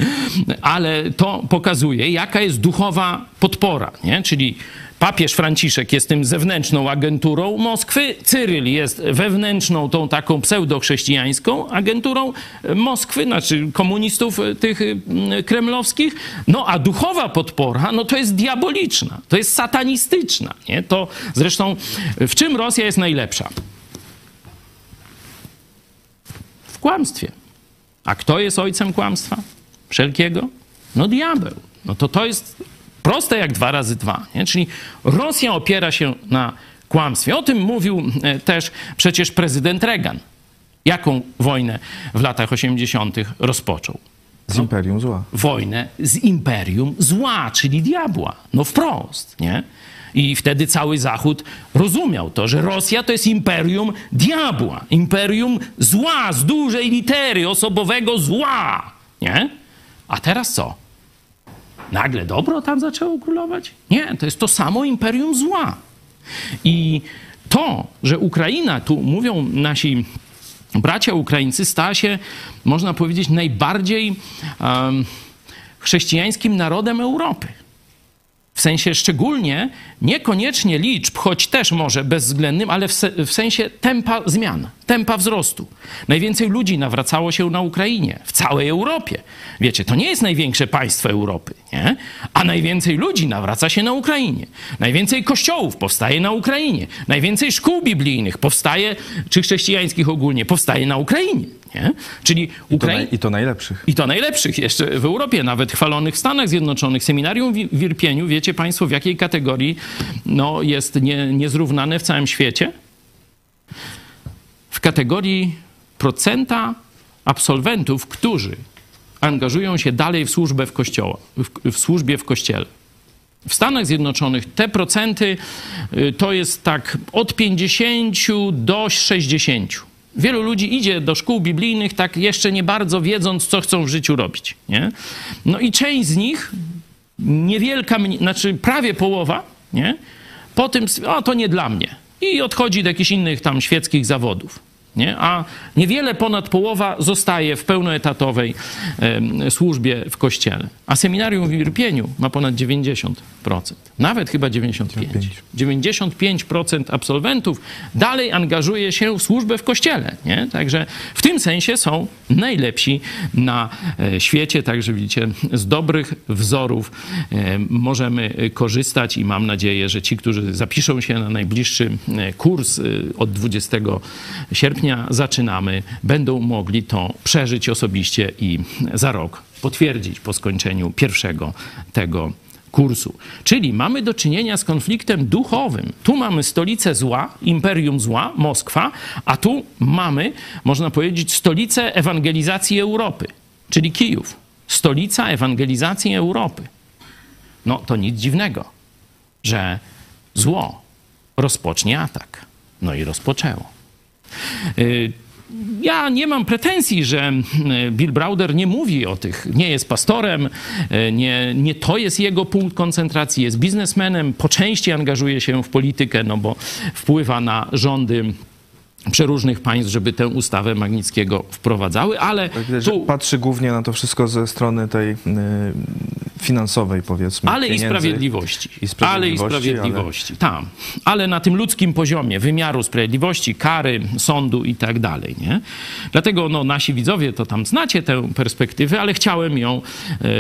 ale to pokazuje, jaka jest duchowa podpora, nie? Czyli papież Franciszek jest tym zewnętrzną agenturą Moskwy, Cyryl jest wewnętrzną, tą taką pseudochrześcijańską agenturą Moskwy, znaczy komunistów tych mm, kremlowskich, no a duchowa podpora, no to jest diaboliczna, to jest satanistyczna, nie? To zresztą w czym Rosja jest najlepsza? W kłamstwie. A kto jest ojcem kłamstwa? Wszelkiego? No diabeł. No to to jest proste jak dwa razy dwa. Nie? Czyli Rosja opiera się na kłamstwie. O tym mówił e, też przecież prezydent Reagan. Jaką wojnę w latach 80. rozpoczął? Z imperium zła. Wojnę z imperium zła, czyli diabła. No wprost, nie? I wtedy cały Zachód rozumiał to, że Rosja to jest imperium diabła, imperium zła z dużej litery, osobowego zła, nie? A teraz co? Nagle dobro tam zaczęło królować? Nie, to jest to samo imperium zła. I to, że Ukraina, tu mówią nasi bracia Ukraińcy, stała się, można powiedzieć, najbardziej um, chrześcijańskim narodem Europy. W sensie szczególnie niekoniecznie liczb, choć też może bezwzględnym, ale w, se, w, sensie tempa zmian, tempa wzrostu. Najwięcej ludzi nawracało się na Ukrainie, w całej Europie. Wiecie, to nie jest największe państwo Europy, nie? A najwięcej ludzi nawraca się na Ukrainie. Najwięcej kościołów powstaje na Ukrainie. Najwięcej szkół biblijnych powstaje, czy chrześcijańskich ogólnie, powstaje na Ukrainie. Nie? Czyli Ukraina. I, I to najlepszych. I to najlepszych jeszcze w Europie, nawet chwalonych w Stanach Zjednoczonych. Seminarium w Irpieniu, wiecie Państwo, w jakiej kategorii no, jest nie, niezrównane w całym świecie? W kategorii procenta absolwentów, którzy angażują się dalej w służbę w, kościoła, w, w służbie w kościele. W Stanach Zjednoczonych te procenty y, to jest tak od 50 do 60. Wielu ludzi idzie do szkół biblijnych tak jeszcze nie bardzo wiedząc, co chcą w życiu robić. Nie? No i część z nich, niewielka, znaczy prawie połowa, nie? po tym, o to nie dla mnie. I odchodzi do jakichś innych tam świeckich zawodów nie? a niewiele ponad połowa zostaje w pełnoetatowej służbie w kościele. A seminarium w Irpieniu ma ponad 90%, nawet chyba 95%. 95% absolwentów dalej angażuje się w służbę w kościele. Nie? Także w tym sensie są najlepsi na e, świecie. Także widzicie, z dobrych wzorów e, możemy korzystać i mam nadzieję, że ci, którzy zapiszą się na najbliższy e, kurs od 20 sierpnia, zaczynamy, będą mogli to przeżyć osobiście i za rok potwierdzić po skończeniu pierwszego tego kursu. Czyli mamy do czynienia z konfliktem duchowym. Tu mamy stolicę zła, imperium zła, Moskwa, a tu mamy, można powiedzieć, stolicę ewangelizacji Europy, czyli Kijów. Stolica ewangelizacji Europy. No to nic dziwnego, że zło rozpocznie atak. No i rozpoczęło. Y, ja nie mam pretensji, że y, Bill Browder nie mówi o tych, nie jest pastorem, y, nie, nie to jest jego punkt koncentracji, jest biznesmenem, po części angażuje się w politykę, no bo wpływa na rządy przeróżnych państw, żeby tę ustawę Magnickiego wprowadzały, ale tak, tu... Patrzy głównie na to wszystko ze strony tej finansowej, powiedzmy. Ale i sprawiedliwości. i sprawiedliwości. Ale i sprawiedliwości, ale... tam. Ale na tym ludzkim poziomie wymiaru sprawiedliwości, kary, sądu i tak dalej, nie? Dlatego no, nasi widzowie to tam znacie tę perspektywę, ale chciałem ją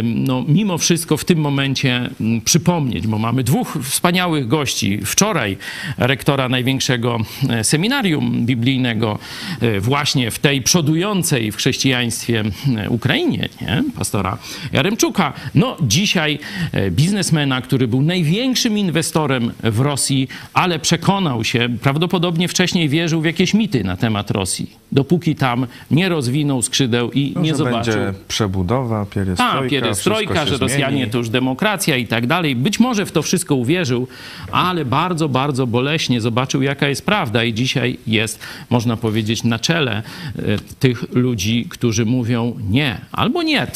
no, mimo wszystko w tym momencie przypomnieć, bo mamy dwóch wspaniałych gości. Wczoraj rektora największego e, seminarium biblijnego e, właśnie w tej przodującej w chrześcijaństwie e, Ukrainie, nie? pastora Jaremczuka. No dzisiaj e, biznesmena, który był największym inwestorem w Rosji, ale przekonał się, prawdopodobnie wcześniej wierzył w jakieś mity na temat Rosji, dopóki tam nie rozwinął skrzydeł i no, nie zobaczył. będzie przebudowa, pierestrojka, A, pierestrojka że Rosjanie zmieni. to już demokracja i tak dalej. Być może w to wszystko uwierzył, ale bardzo, bardzo boleśnie zobaczył, jaka jest prawda i dzisiaj jest można powiedzieć, na czele e, tych ludzi, którzy mówią nie albo nie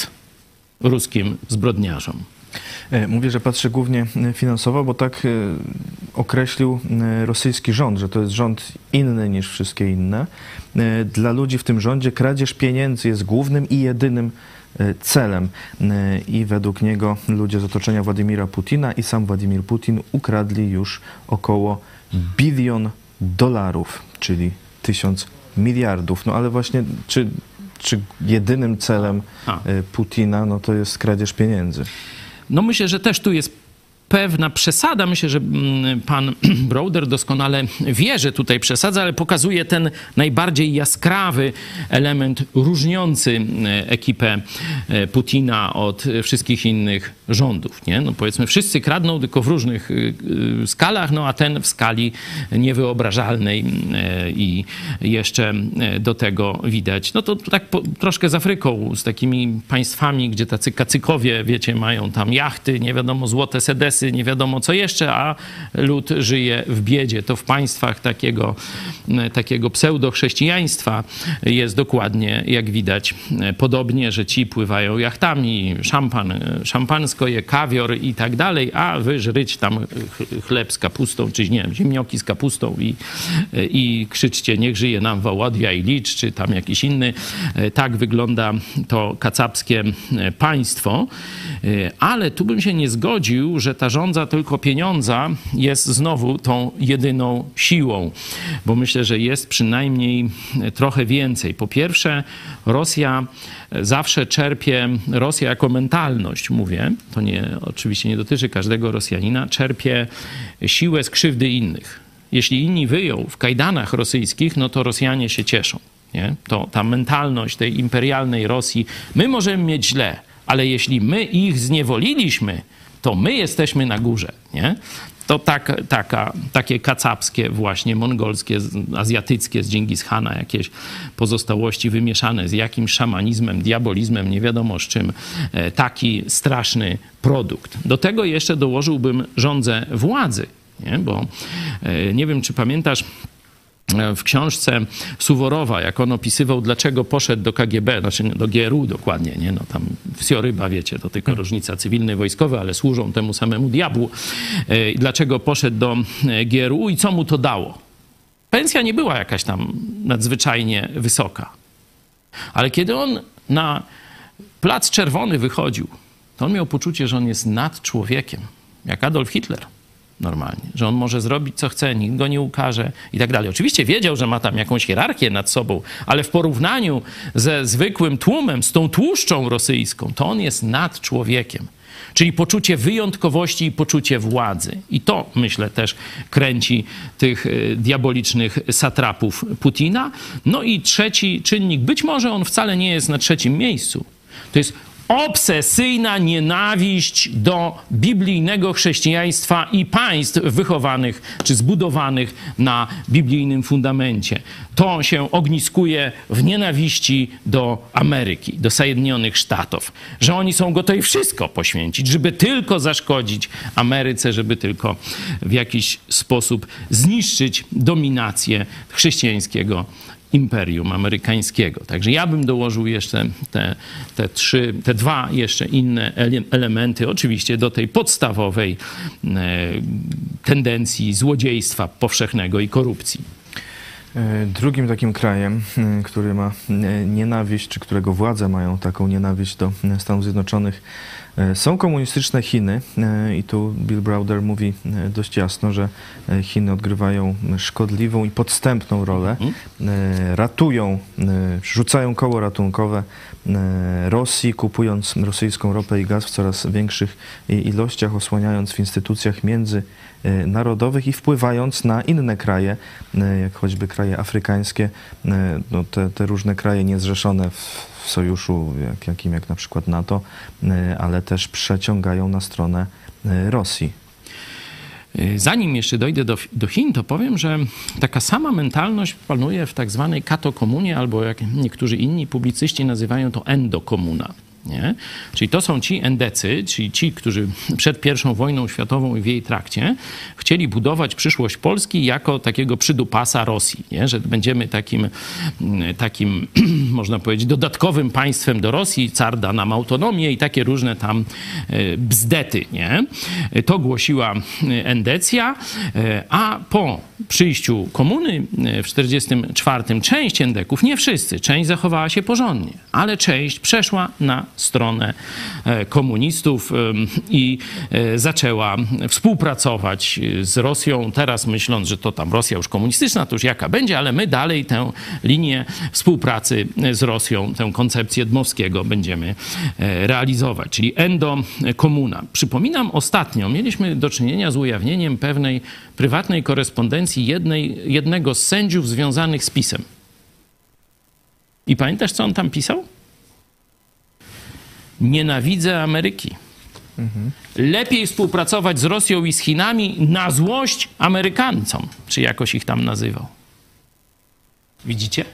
ruskim zbrodniarzom. E, mówię, że patrzę głównie e, finansowo, bo tak określił rosyjski rząd, że to jest rząd inny niż wszystkie inne. Dla ludzi w tym rządzie kradzież pieniędzy jest głównym i jedynym e, celem. E, I według niego ludzie z otoczenia Władimira Putina i sam Władimir Putin ukradli już około bilion dolarów, czyli tysiąc miliardów. No ale właśnie, czy, czy jedynym celem A. e, Putina no to jest kradzież pieniędzy? No myślę, że też tu jest pewna przesada. Myślę, że mm, pan Broder doskonale wie, że tutaj przesadza, ale pokazuje ten najbardziej jaskrawy element różniący e, ekipę e, Putina od wszystkich innych rządów. Nie? No powiedzmy, wszyscy kradną tylko w różnych y, y, skalach, no a ten w skali niewyobrażalnej e, i jeszcze do tego widać. No to tak po, troszkę z Afryką, z takimi państwami, gdzie tacy kacykowie, wiecie, mają tam jachty, nie wiadomo, złote sedesy, nie wiadomo co jeszcze, a lud żyje w biedzie. To w państwach takiego, takiego pseudo-chrześcijaństwa jest dokładnie, jak widać, podobnie, że ci pływają jachtami, szampan, szampansko je, kawior i tak dalej, a wy żryć tam ch- chleb z kapustą, czy nie wiem, ziemnioki z kapustą i, i krzyczcie, niech żyje nam Wołodja i Licz, czy tam jakiś inny. Tak wygląda to kacapskie państwo. Ale tu bym się nie zgodził, że ta rządza tylko pieniądza jest znowu tą jedyną siłą, bo myślę, że jest przynajmniej trochę więcej. Po pierwsze, Rosja zawsze czerpie, Rosja jako mentalność, mówię, to nie, oczywiście nie dotyczy każdego Rosjanina, czerpie siłę z krzywdy innych. Jeśli inni wyją w kajdanach rosyjskich, no to Rosjanie się cieszą. Nie? To ta mentalność tej imperialnej Rosji, my możemy mieć źle, ale jeśli my ich zniewoliliśmy, to my jesteśmy na górze, nie? To tak, taka, takie kacapskie, właśnie mongolskie, azjatyckie z Dżingis-Hana, jakieś pozostałości wymieszane z jakimś szamanizmem, diabolizmem, nie wiadomo z czym, taki straszny produkt. Do tego jeszcze dołożyłbym rządzę władzy, nie? bo nie wiem, czy pamiętasz, w książce Suworowa, jak on opisywał, dlaczego poszedł do KGB, znaczy do GRU dokładnie, nie? No tam wsioryba, wiecie, to tylko różnica cywilny, wojskowy, ale służą temu samemu diabłu. Dlaczego poszedł do GRU i co mu to dało? Pensja nie była jakaś tam nadzwyczajnie wysoka. Ale kiedy on na Plac Czerwony wychodził, to on miał poczucie, że on jest nad człowiekiem, jak Adolf Hitler normalnie, że on może zrobić co chce, nikt go nie ukaże i tak dalej. Oczywiście wiedział, że ma tam jakąś hierarchię nad sobą, ale w porównaniu ze zwykłym tłumem, z tą tłuszczą rosyjską, to on jest nad człowiekiem. Czyli poczucie wyjątkowości i poczucie władzy. I to, myślę, też kręci tych diabolicznych satrapów Putina. No i trzeci czynnik, być może on wcale nie jest na trzecim miejscu. To jest obsesyjna nienawiść do biblijnego chrześcijaństwa i państw wychowanych czy zbudowanych na biblijnym fundamencie. To się ogniskuje w nienawiści do Ameryki, do Sojedinionych Sztatów, że oni są gotowi wszystko poświęcić, żeby tylko zaszkodzić Ameryce, żeby tylko w jakiś sposób zniszczyć dominację chrześcijańskiego imperium amerykańskiego. Także ja bym dołożył jeszcze te, te trzy, te dwa jeszcze inne elementy, oczywiście do tej podstawowej e, tendencji złodziejstwa powszechnego i korupcji. Drugim takim krajem, który ma nienawiść, czy którego władze mają taką nienawiść do Stanów Zjednoczonych, są komunistyczne Chiny i tu Bill Browder mówi dość jasno, że Chiny odgrywają szkodliwą i podstępną rolę, ratują, rzucają koło ratunkowe Rosji, kupując rosyjską ropę i gaz w coraz większych ilościach, osłaniając w instytucjach międzynarodowych i wpływając na inne kraje, jak choćby kraje afrykańskie, no te, te różne kraje niezrzeszone w w sojuszu, jak, jakim jak na przykład NATO, ale też przeciągają na stronę Rosji. Zanim jeszcze dojdę do, do, Chin, to powiem, że taka sama mentalność panuje w tak zwanej katokomunie, albo jak niektórzy inni publicyści nazywają to endokomuna. Nie? Czyli to są ci endecy, czyli ci, którzy przed I wojną światową i w jej trakcie chcieli budować przyszłość Polski jako takiego przydupasa Rosji, nie? że będziemy takim, takim, można powiedzieć, dodatkowym państwem do Rosji, car da nam autonomię i takie różne tam bzdety. Nie? To głosiła endecja, a po przyjściu komuny w 1944 część endeków, nie wszyscy, część zachowała się porządnie, ale część przeszła na stronę e, komunistów i e, zaczęła współpracować z Rosją. Teraz myśląc, że to tam Rosja już komunistyczna, to już jaka będzie, ale my dalej tę linię współpracy z Rosją, tę koncepcję Dmowskiego będziemy e, realizować, czyli endokomuna. Przypominam, ostatnio mieliśmy do czynienia z ujawnieniem pewnej prywatnej korespondencji jednej, jednego z sędziów związanych z PiSem. I pamiętasz, co on tam pisał? Nienawidzę Ameryki. Lepiej współpracować z Rosją i z Chinami na złość Amerykańcom, czy jakoś ich tam nazywał. Widzicie?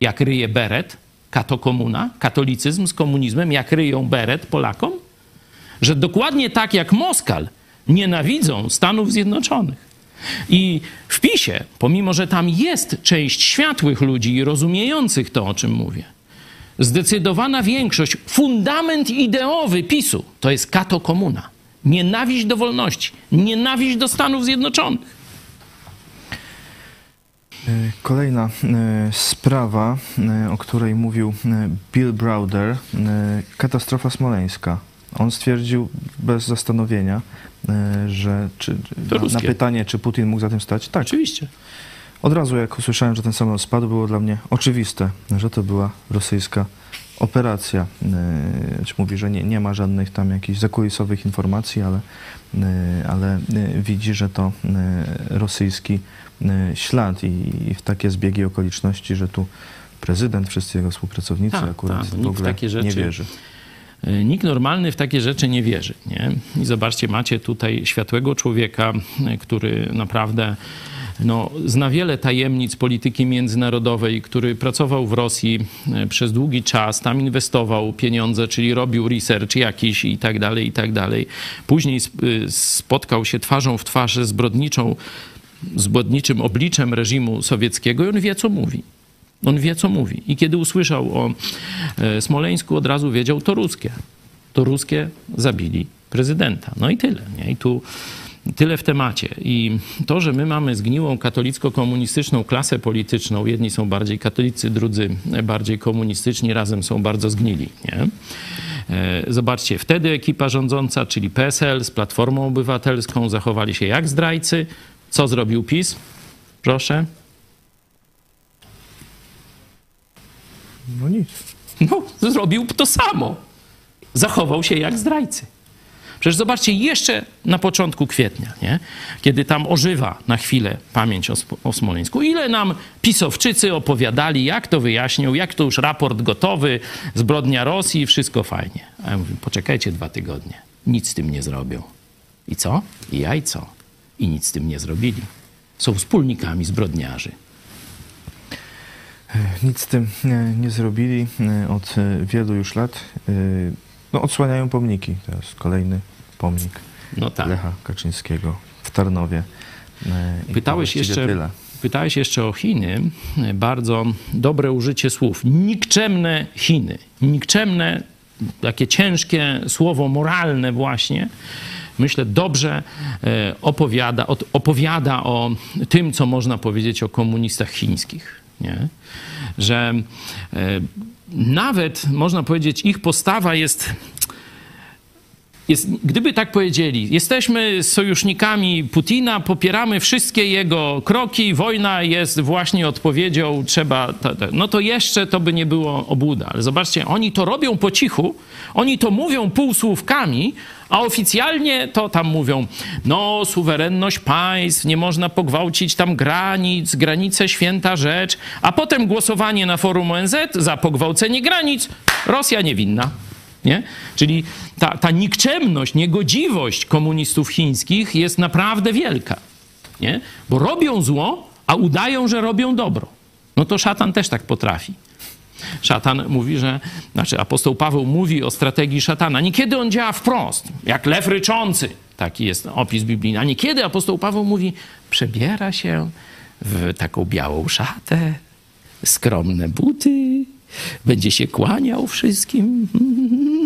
Jak ryje beret, katokomuna, katolicyzm z komunizmem, jak ryją beret Polakom? Że dokładnie tak jak Moskal nienawidzą Stanów Zjednoczonych. I w PiSie, pomimo że tam jest część światłych ludzi i rozumiejących to, o czym mówię, zdecydowana większość, fundament ideowy PiSu to jest katokomuna. Nienawiść do wolności, nienawiść do Stanów Zjednoczonych. E, Kolejna e, sprawa, e, o której mówił Bill Browder, katastrofa smoleńska. On stwierdził bez zastanowienia, że czy, na, na pytanie, czy Putin mógł za tym stać, tak. Oczywiście. Od razu jak usłyszałem, że ten samolot spadł, było dla mnie oczywiste, że to była rosyjska operacja. E, mówi, że nie, nie ma żadnych tam jakichś zakulisowych informacji, ale, e, ale e, widzi, że to rosyjski ślad i, i w takie zbiegi okoliczności, że tu prezydent, wszyscy jego współpracownicy Tak, akurat tak, w nikt w ogóle takie rzeczy nie wierzy. Nikt normalny w takie rzeczy nie wierzy. Nie? I zobaczcie, macie tutaj światłego człowieka, który naprawdę no, zna wiele tajemnic polityki międzynarodowej, który pracował w Rosji y, przez długi czas, tam inwestował pieniądze, czyli robił research jakiś i tak dalej, i tak dalej. Później y, spotkał się twarzą w twarz ze zbrodniczą, zbrodniczym obliczem reżimu sowieckiego i on wie, co mówi. On wie, co mówi. I kiedy usłyszał o e, Smoleńsku, od razu wiedział, to ruskie. To ruskie zabili prezydenta. No i tyle. Nie? I tu tyle w temacie. I to, że my mamy zgniłą katolicko-komunistyczną klasę polityczną, jedni są bardziej katolicy, drudzy bardziej komunistyczni, razem są bardzo zgnili. Nie? E, Zobaczcie, wtedy ekipa rządząca, czyli PSL z Platformą Obywatelską, zachowali się jak zdrajcy. Co zrobił PiS? Proszę. No nic. No, zrobił to samo. Zachował się jak zdrajcy. Przecież zobaczcie, jeszcze na początku kwietnia, nie? kiedy tam ożywa na chwilę pamięć o, o Smoleńsku, ile nam pisowczycy opowiadali, jak to wyjaśnił, jak to już raport gotowy, zbrodnia Rosji, wszystko fajnie. A ja mówię, poczekajcie dwa tygodnie, nic z tym nie zrobią. I co? I jajco. I nic z tym nie zrobili. Są wspólnikami zbrodniarzy. Nic z tym nie, nie zrobili e, od e, wielu już lat. No, odsłaniają pomniki. Teraz kolejny pomnik No tak. Lecha Kaczyńskiego w Tarnowie. E, i Pytałeś jeszcze, Tyle. pytałeś jeszcze o Chiny. Bardzo dobre użycie słów. Nikczemne Chiny. Nikczemne, takie ciężkie słowo moralne właśnie. Myślę, dobrze e, opowiada, opowiada o tym, co można powiedzieć o komunistach chińskich. Nie? Że e, nawet, można powiedzieć, ich postawa jest jest, gdyby tak powiedzieli, jesteśmy sojusznikami Putina, popieramy wszystkie jego kroki, wojna jest właśnie odpowiedzią, trzeba. ta- ta- No to jeszcze to by nie było obłuda. Ale zobaczcie, oni to robią po cichu, oni to mówią półsłówkami, a oficjalnie to tam mówią, no, suwerenność państw, nie można pogwałcić tam granic, granice święta rzecz, a potem głosowanie na forum ONZ za pogwałcenie granic, Rosja niewinna. Nie? Czyli ta, ta nikczemność, niegodziwość komunistów chińskich jest naprawdę wielka. Nie? Bo robią zło, a udają, że robią dobro. No to szatan też tak potrafi. Szatan mówi, że, znaczy apostoł Paweł mówi o strategii szatana. Niekiedy on działa wprost, jak lew ryczący. Taki jest opis biblijny. A niekiedy apostoł Paweł mówi, przebiera się w taką białą szatę, skromne buty, będzie się kłaniał wszystkim.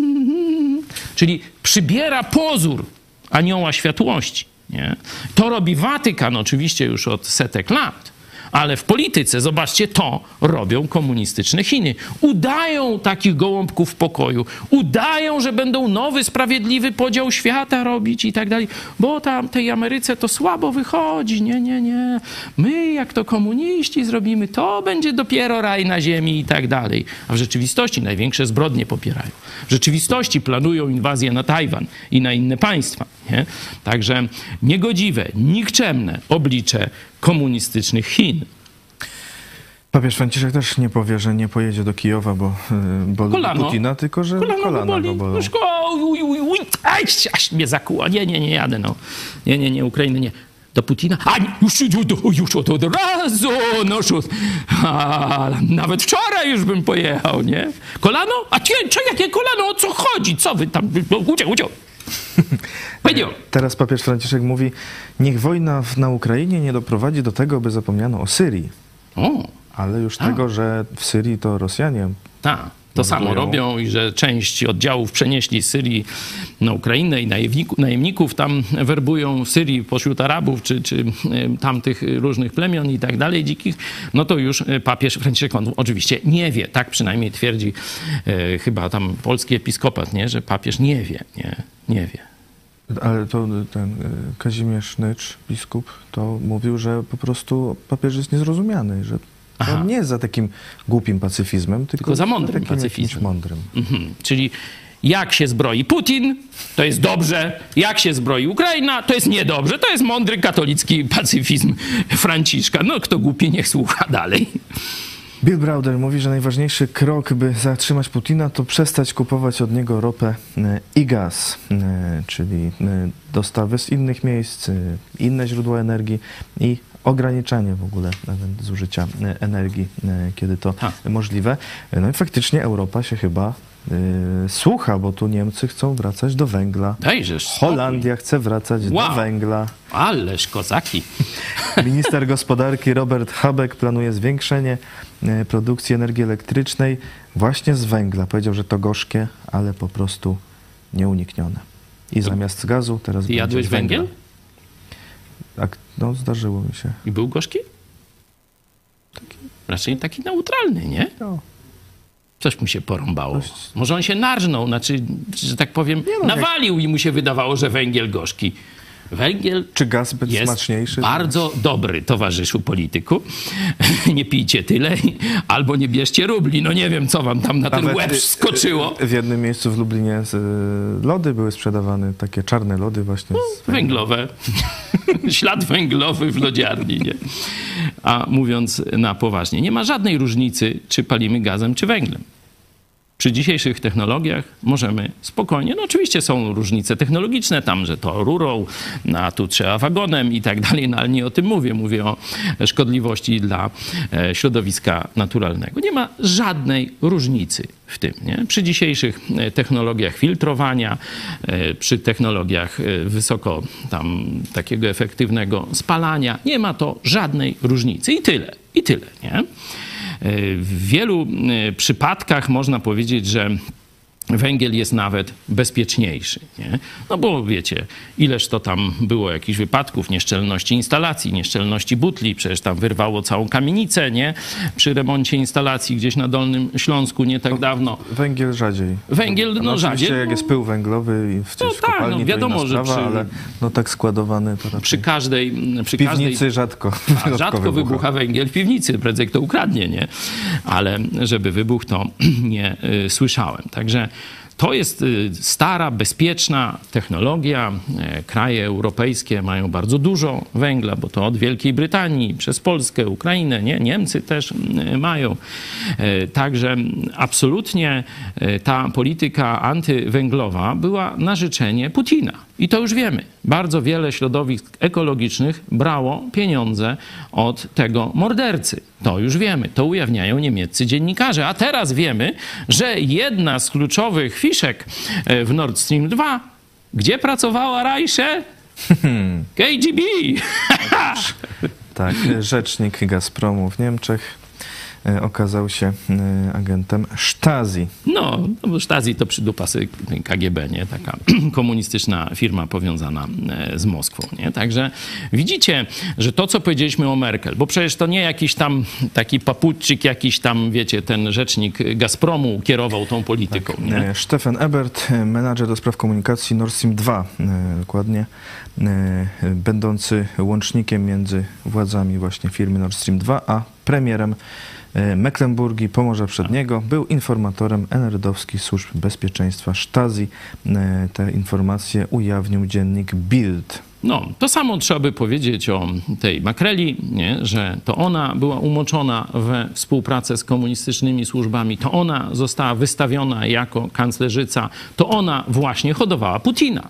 Czyli przybiera pozór anioła światłości. Nie? To robi Watykan oczywiście już od setek lat, ale w polityce, zobaczcie, to robią komunistyczne Chiny. Udają takich gołąbków pokoju, udają, że będą nowy, sprawiedliwy podział świata robić i tak dalej, bo tam tej Ameryce to słabo wychodzi, nie, nie, nie. My, jak to komuniści zrobimy, to będzie dopiero raj na ziemi i tak dalej. A w rzeczywistości największe zbrodnie popierają. W rzeczywistości planują inwazję na Tajwan i na inne państwa. Nie? Także niegodziwe, nikczemne oblicze komunistycznych Chin. Papież Franciszek też nie powie, że nie pojedzie do Kijowa, bo, y, bo Kolano. Putina, tylko że Kolano, kolana, boli. go bolą. Już go, uj, uj, uj, aj, aż mnie zakuła. Nie, nie, nie jadę, no. Nie, nie, nie, Ukrainy nie. Do Putina? A, już, już, już od, razu, no już, a, nawet wczoraj już bym pojechał, nie? Kolano? A co, jakie kolano? O co chodzi? Co wy tam, udział, udział. Powiedział. Teraz papież Franciszek mówi, niech wojna na Ukrainie nie doprowadzi do tego, by zapomniano o Syrii. O, Ale już A. tego, że w Syrii to Rosjanie tak. To samo robią i że część oddziałów przenieśli z Syrii na Ukrainę i najemników, najemników tam werbują w Syrii pośród Arabów czy, czy e, tamtych różnych plemion i tak dalej dzikich, no to już e, papież Franciszek on oczywiście nie wie, tak przynajmniej twierdzi e, chyba tam polski episkopat, nie, że papież nie wie, nie, nie wie. Ale to ten y, Kazimierz Nycz, biskup, to mówił, że po prostu papież jest niezrozumiany, że Aha. on nie jest za takim głupim pacyfizmem, tylko, za mądrym jakimś pacyfizmem. mądrym. Mhm. Czyli jak się zbroi Putin, to jest dobrze. Jak się zbroi Ukraina, to jest niedobrze. To jest mądry katolicki pacyfizm Franciszka. No, kto głupi, niech słucha dalej. Bill Browder mówi, że najważniejszy krok, by zatrzymać Putina, to przestać kupować od niego ropę e, i gaz, e, czyli e, dostawy z innych miejsc, inne źródła energii i ograniczanie w ogóle zużycia e, energii, e, kiedy to Tak. możliwe. No i faktycznie Europa się chyba e, słucha, bo tu Niemcy chcą wracać do węgla. Dajżesz. Holandia chce wracać do Wow. węgla. Ależ kozaki. Minister gospodarki Robert Habeck planuje zwiększenie produkcji energii elektrycznej właśnie z węgla. Powiedział, że to gorzkie, ale po prostu nieuniknione. I zamiast gazu teraz jadłeś węgiel? Tak, no zdarzyło mi się. I był gorzki? Raczej taki neutralny, nie? No. Coś mu się porąbało. Dość- Może on się narżnął, znaczy, że tak powiem, no, jak- nawalił i mu się wydawało, że węgiel gorzki. Węgiel Czy gaz będzie jest smaczniejszy? bardzo dobry, towarzyszu polityku. nie pijcie tyle, albo nie bierzcie rubli. No nie wiem, co wam tam na ten Nawet, łeb y, skoczyło. W jednym miejscu w Lublinie z, y, lody były sprzedawane, takie czarne lody właśnie z węgla. Węglowe. Ślad węglowy w lodziarni, nie? A mówiąc na poważnie, nie ma żadnej różnicy, czy palimy gazem, czy węglem. Przy dzisiejszych technologiach możemy spokojnie, no oczywiście są różnice technologiczne tam, że to rurą, no a tu trzeba wagonem i tak dalej, no ale nie o tym mówię. Mówię o szkodliwości dla e, środowiska naturalnego. Nie ma żadnej różnicy w tym. Nie? Przy dzisiejszych e, technologiach filtrowania, e, przy technologiach wysoko tam takiego efektywnego spalania, nie ma to żadnej różnicy. I tyle, i tyle. Nie? W wielu e, przypadkach można powiedzieć, że węgiel jest nawet bezpieczniejszy. Nie? No bo wiecie, ileż to tam było jakichś wypadków, nieszczelności instalacji, nieszczelności butli, przecież tam wyrwało całą kamienicę, nie? Przy remoncie instalacji gdzieś na Dolnym Śląsku nie tak dawno. Węgiel rzadziej. Węgiel, no, oczywiście rzadziej, jak no. jest pył węglowy i w, No w tak, kopalni, no wiadomo, to inna że sprawa, przy- ale no tak składowany to raczej Przy każdej, przy piwnicy każdej rzadko, A rzadko wybucha węgiel w piwnicy, prędzej kto ukradnie, nie? Ale żeby wybuch, to nie y, słyszałem. Także to jest y, stara, bezpieczna technologia. E, Kraje europejskie mają bardzo dużo węgla, bo to od Wielkiej Brytanii przez Polskę, Ukrainę, nie? Niemcy też y, mają. E, Także absolutnie e, ta polityka antywęglowa była na życzenie Putina. I to już wiemy. Bardzo wiele środowisk ekologicznych brało pieniądze od tego mordercy. To już wiemy. To ujawniają niemieccy dziennikarze. A teraz wiemy, że jedna z kluczowych fiszek e, w Nord Stream 2, gdzie pracowała Reiche? KGB. Tak, rzecznik Gazpromu w Niemczech okazał się e, agentem Stasi. No, no bo Stasi to przydupasy KGB, nie? Taka komunistyczna firma powiązana e, z Moskwą, nie? Także widzicie, że to, co powiedzieliśmy o Merkel, bo przecież to nie jakiś tam taki papuczczyk, jakiś tam, wiecie, ten rzecznik Gazpromu kierował tą polityką, nie? E, Stefan Ebert, e, menadżer do spraw komunikacji Nord Stream 2, e, dokładnie, e, będący łącznikiem między władzami właśnie firmy Nord Stream 2, a premierem e, Mecklenburgii, Pomorza Przedniego, był informatorem NRD-owskich służb bezpieczeństwa Stasi. E, Te informacje ujawnił dziennik Bild. No, to samo trzeba by powiedzieć o tej Makreli, nie? że to ona była umoczona we współpracę z komunistycznymi służbami, to ona została wystawiona jako kanclerzyca, to ona właśnie hodowała Putina.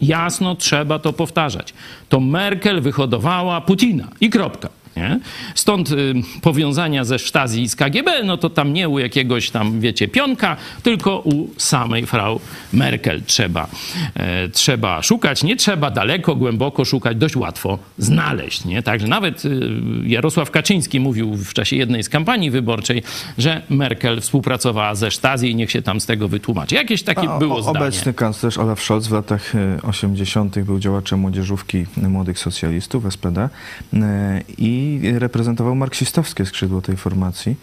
Jasno trzeba to powtarzać. To Merkel wyhodowała Putina i kropka. Nie? Stąd y, powiązania ze Stasi i z KGB, no to tam nie u jakiegoś tam, wiecie, pionka, tylko u samej Frau Merkel trzeba, e, trzeba szukać. Nie trzeba daleko, głęboko szukać, dość łatwo znaleźć. Nie? Także nawet y, Jarosław Kaczyński mówił w czasie jednej z kampanii wyborczej, że Merkel współpracowała ze Stasi i niech się tam z tego wytłumaczy. Jakieś takie A, było o- zdanie. Obecny kanclerz Olaf Scholz w latach e, 80. był działaczem młodzieżówki młodych socjalistów, SPD, e, i reprezentował marksistowskie skrzydło tej formacji.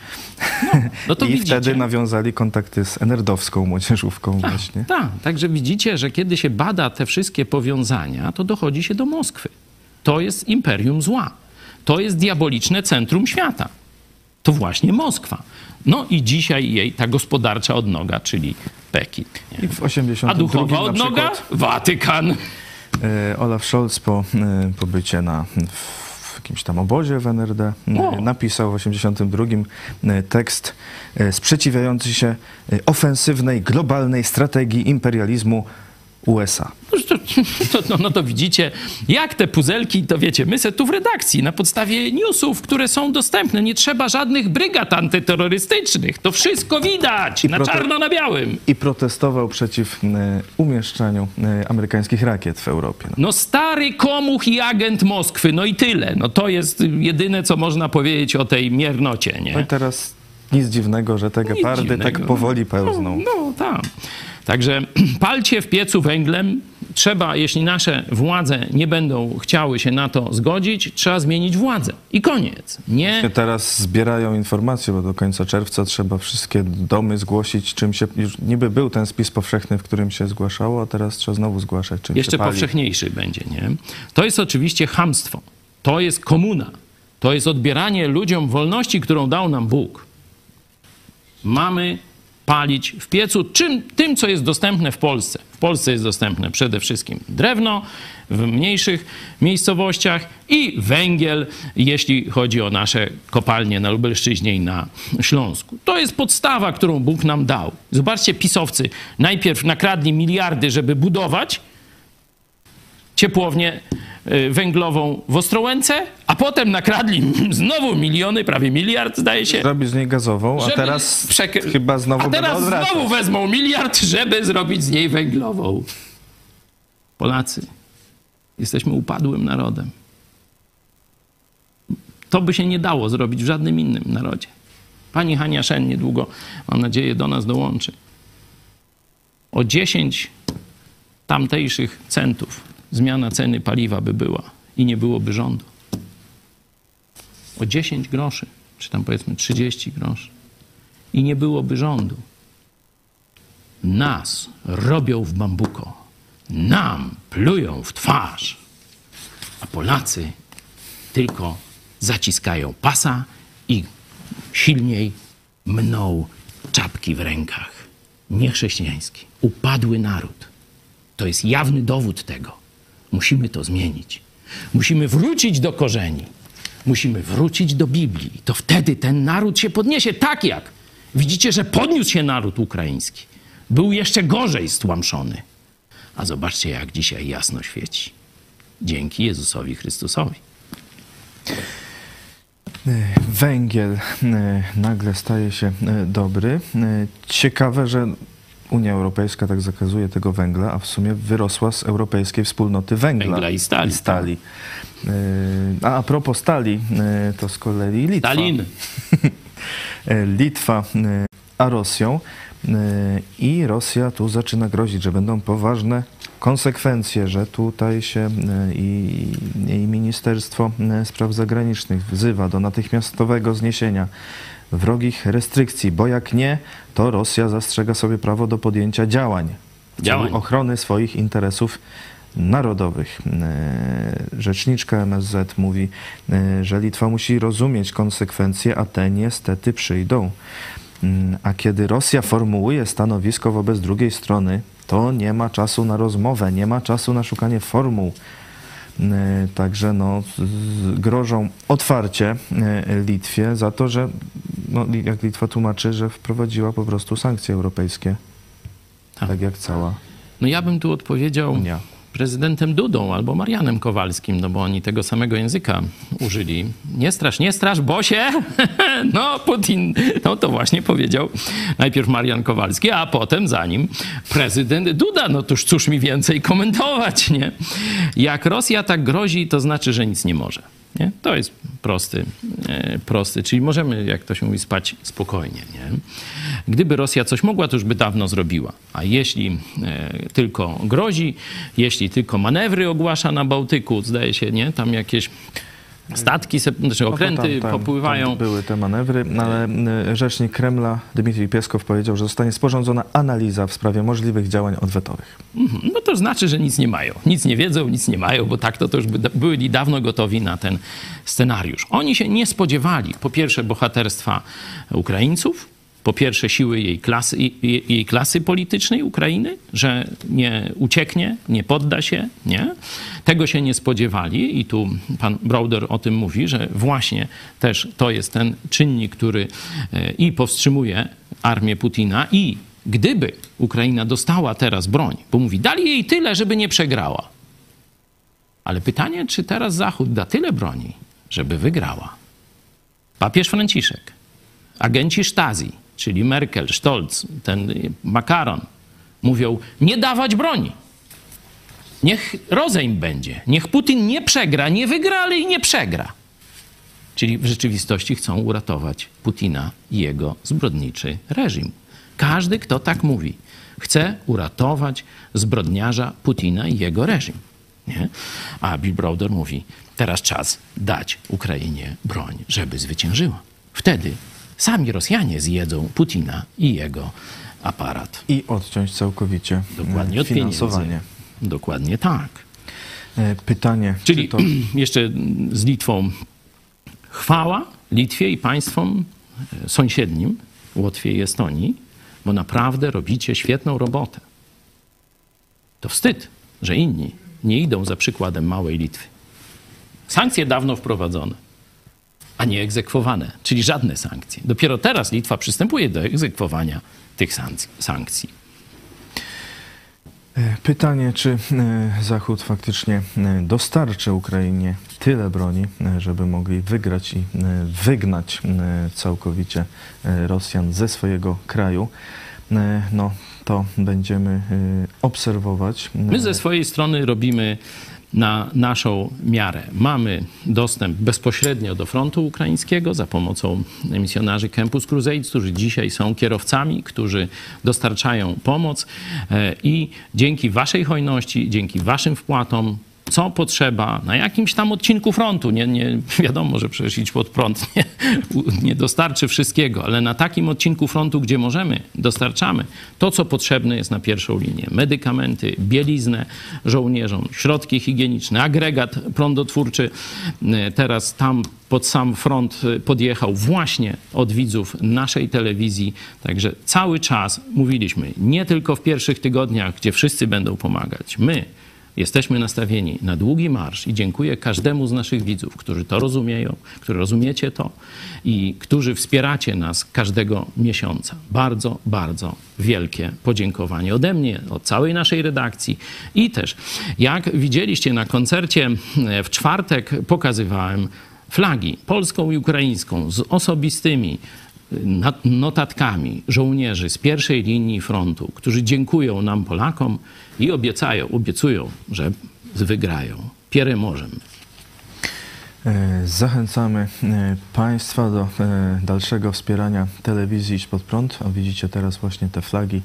No to I widzicie. wtedy nawiązali kontakty z NRD-owską młodzieżówką właśnie. Tak, także widzicie, że kiedy się bada te wszystkie powiązania, to dochodzi się do Moskwy. To jest imperium zła. To jest diaboliczne centrum świata. To właśnie Moskwa. No i dzisiaj jej ta gospodarcza odnoga, czyli Pekin. Nie? I w 82 A duchowa odnoga? Watykan. e, Olaf Scholz po e, pobycie na, jakimś tam obozie w NRD e, O. napisał w 82 e, tekst e, sprzeciwiający się e, ofensywnej, globalnej strategii imperializmu USA. No to, no, no to widzicie, jak te puzelki, to wiecie, my se tu w redakcji na podstawie newsów, które są dostępne, nie trzeba żadnych brygad antyterrorystycznych. To wszystko widać, na prote- czarno na białym. I protestował przeciw e, umieszczaniu e, amerykańskich rakiet w Europie. No stary komuch i agent Moskwy, no i tyle. No to jest jedyne, co można powiedzieć o tej miernocie, No i nie? teraz nic dziwnego, że te Nic gepardy dziwnego. tak powoli pełzną. No, no tak. Także palcie w piecu węglem. Trzeba, jeśli nasze władze nie będą chciały się na to zgodzić, trzeba zmienić władzę. I koniec. Nie Się Teraz zbierają informacje, bo do końca czerwca trzeba wszystkie domy zgłosić, czym się. Już niby był ten spis powszechny, w którym się zgłaszało, a teraz trzeba znowu zgłaszać, czym jeszcze się pali. powszechniejszy będzie, nie? To jest oczywiście hamstwo. To jest komuna. To jest odbieranie ludziom wolności, którą dał nam Bóg. Mamy palić w piecu czym, tym, co jest dostępne w Polsce. W Polsce jest dostępne przede wszystkim drewno w mniejszych miejscowościach i węgiel, jeśli chodzi o nasze kopalnie na Lubelszczyźnie i na Śląsku. To jest podstawa, którą Bóg nam dał. Zobaczcie, pisowcy najpierw nakradli miliardy, żeby budować, ciepłownię y, węglową w Ostrołęce, a potem nakradli znowu miliony, prawie miliard zdaje się. Zrobić z niej gazową, a teraz przek- chyba znowu A teraz znowu wezmą miliard, żeby zrobić z niej węglową. Polacy, jesteśmy upadłym narodem. To by się nie dało zrobić w żadnym innym narodzie. Pani Hania Szen niedługo, mam nadzieję, do nas dołączy. O 10 tamtejszych centów zmiana ceny paliwa by była i nie byłoby rządu. O 10 groszy, czy tam powiedzmy 30 groszy. I nie byłoby rządu. Nas robią w bambuko. Nam plują w twarz. A Polacy tylko zaciskają pasa i silniej mną czapki w rękach. Niechrześcijański. Upadły naród. To jest jawny dowód tego. Musimy to zmienić. Musimy wrócić do korzeni. Musimy wrócić do Biblii. To wtedy ten naród się podniesie tak jak. Widzicie, że podniósł się naród ukraiński. Był jeszcze gorzej stłamszony. A zobaczcie, jak dzisiaj jasno świeci. Dzięki Jezusowi Chrystusowi. Węgiel e, nagle staje się e, dobry. E, Ciekawe, że Unia Europejska tak zakazuje tego węgla, a w sumie wyrosła z europejskiej wspólnoty węgla. Węgla i stali, tak. stali. E, A a propos stali, e, to z kolei Litwa. Stalin. e, Litwa a Rosją. I Rosja tu zaczyna grozić, że będą poważne konsekwencje, że tutaj się i, i Ministerstwo Spraw Zagranicznych wzywa do natychmiastowego zniesienia wrogich restrykcji, bo jak nie, to Rosja zastrzega sobie prawo do podjęcia działań w celu Działań. ochrony swoich interesów narodowych. E, Rzeczniczka MSZ mówi, e, że Litwa musi rozumieć konsekwencje, a te niestety przyjdą. Mm, A kiedy Rosja formułuje stanowisko wobec drugiej strony, to nie ma czasu na rozmowę, nie ma czasu na szukanie formuł. E, Także no, grożą otwarcie e, Litwie za to, że no, jak Litwa tłumaczy, że wprowadziła po prostu sankcje europejskie, Tak. tak jak cała No ja bym tu odpowiedział Unia. Prezydentem Dudą albo Marianem Kowalskim, no bo oni tego samego języka użyli. Nie strasz, nie strasz, bo się... No, Putin, no to właśnie powiedział najpierw Marian Kowalski, a potem za nim prezydent Duda. No toż cóż mi więcej komentować, nie? Jak Rosja tak grozi, to znaczy, że nic nie może. Nie? To jest prosty, e, prosty, czyli możemy, jak to się mówi, spać spokojnie. Nie? Gdyby Rosja coś mogła, to już by dawno zrobiła. A jeśli e, tylko grozi, jeśli tylko manewry ogłasza na Bałtyku, zdaje się, nie? Tam jakieś statki, znaczy No okręty tam- tam- popływają. Tam były te manewry, ale y, rzecznik Kremla Dmitrij Pieskow powiedział, że zostanie sporządzona analiza w sprawie możliwych działań odwetowych. Mhm. No to znaczy, że nic nie mają. Nic nie wiedzą, nic nie mają, bo tak to, to już by, byli dawno gotowi na ten scenariusz. Oni się nie spodziewali, po pierwsze, bohaterstwa Ukraińców, po pierwsze, siły jej klasy, jej, klasy politycznej Ukrainy, że nie ucieknie, nie podda się, nie? Tego się nie spodziewali i tu pan Browder o tym mówi, że właśnie też to jest ten czynnik, który e, i powstrzymuje armię Putina i gdyby Ukraina dostała teraz broń, bo mówi, dali jej tyle, żeby nie przegrała. Ale pytanie, czy teraz Zachód da tyle broni, żeby wygrała? Papież Franciszek, agenci Stasi, czyli Merkel, Stolz, ten Makaron, mówią, nie dawać broni. Niech rozejm będzie. Niech Putin nie przegra, nie wygra, ale i nie przegra. Czyli w rzeczywistości chcą uratować Putina i jego zbrodniczy reżim. Każdy, kto tak mówi, chce uratować zbrodniarza Putina i jego reżim. Nie? A Bill Browder mówi, teraz czas dać Ukrainie broń, żeby zwyciężyła. Wtedy sami Rosjanie zjedzą Putina i jego aparat. I odciąć całkowicie Dokładnie e, od pieniędzy. finansowanie. Dokładnie tak. E, Pytanie, Czyli czy to jeszcze z Litwą chwała Litwie i państwom e, sąsiednim, Łotwie i Estonii, bo naprawdę robicie świetną robotę. To wstyd, że inni nie idą za przykładem małej Litwy. Sankcje dawno wprowadzone, a nie egzekwowane, czyli żadne sankcje. Dopiero teraz Litwa przystępuje do egzekwowania tych sankcji-. E, Pytanie, czy e, Zachód faktycznie e, dostarczy Ukrainie tyle broni, żeby mogli wygrać i wygnać całkowicie Rosjan ze swojego kraju. No, to będziemy obserwować. My ze swojej strony robimy na naszą miarę. Mamy dostęp bezpośrednio do frontu ukraińskiego za pomocą misjonarzy Campus Crusades, którzy dzisiaj są kierowcami, którzy dostarczają pomoc e, i dzięki waszej hojności, dzięki waszym wpłatom co potrzeba na jakimś tam odcinku frontu. Nie, nie wiadomo, że przecież idź pod prąd nie, nie dostarczy wszystkiego, ale na takim odcinku frontu, gdzie możemy, dostarczamy to, co potrzebne jest na pierwszą linię. Medykamenty, bieliznę żołnierzom, środki higieniczne, agregat prądotwórczy. E, Teraz tam pod sam front e, podjechał właśnie od widzów naszej telewizji. Także cały czas mówiliśmy, nie tylko w pierwszych tygodniach, gdzie wszyscy będą pomagać. My, Jesteśmy nastawieni na długi marsz i dziękuję każdemu z naszych widzów, którzy to rozumieją, którzy rozumiecie to i którzy wspieracie nas każdego miesiąca. Bardzo, bardzo wielkie podziękowanie ode mnie, od całej naszej redakcji i też, jak widzieliście na koncercie e, w czwartek, pokazywałem flagi polską i ukraińską z osobistymi notatkami żołnierzy z pierwszej linii frontu, którzy dziękują nam, Polakom i obiecają, obiecują, że wygrają. Pieremożem. E, Zachęcamy e, Państwa do e, dalszego wspierania telewizji Idź Pod Prąd. Widzicie teraz właśnie te flagi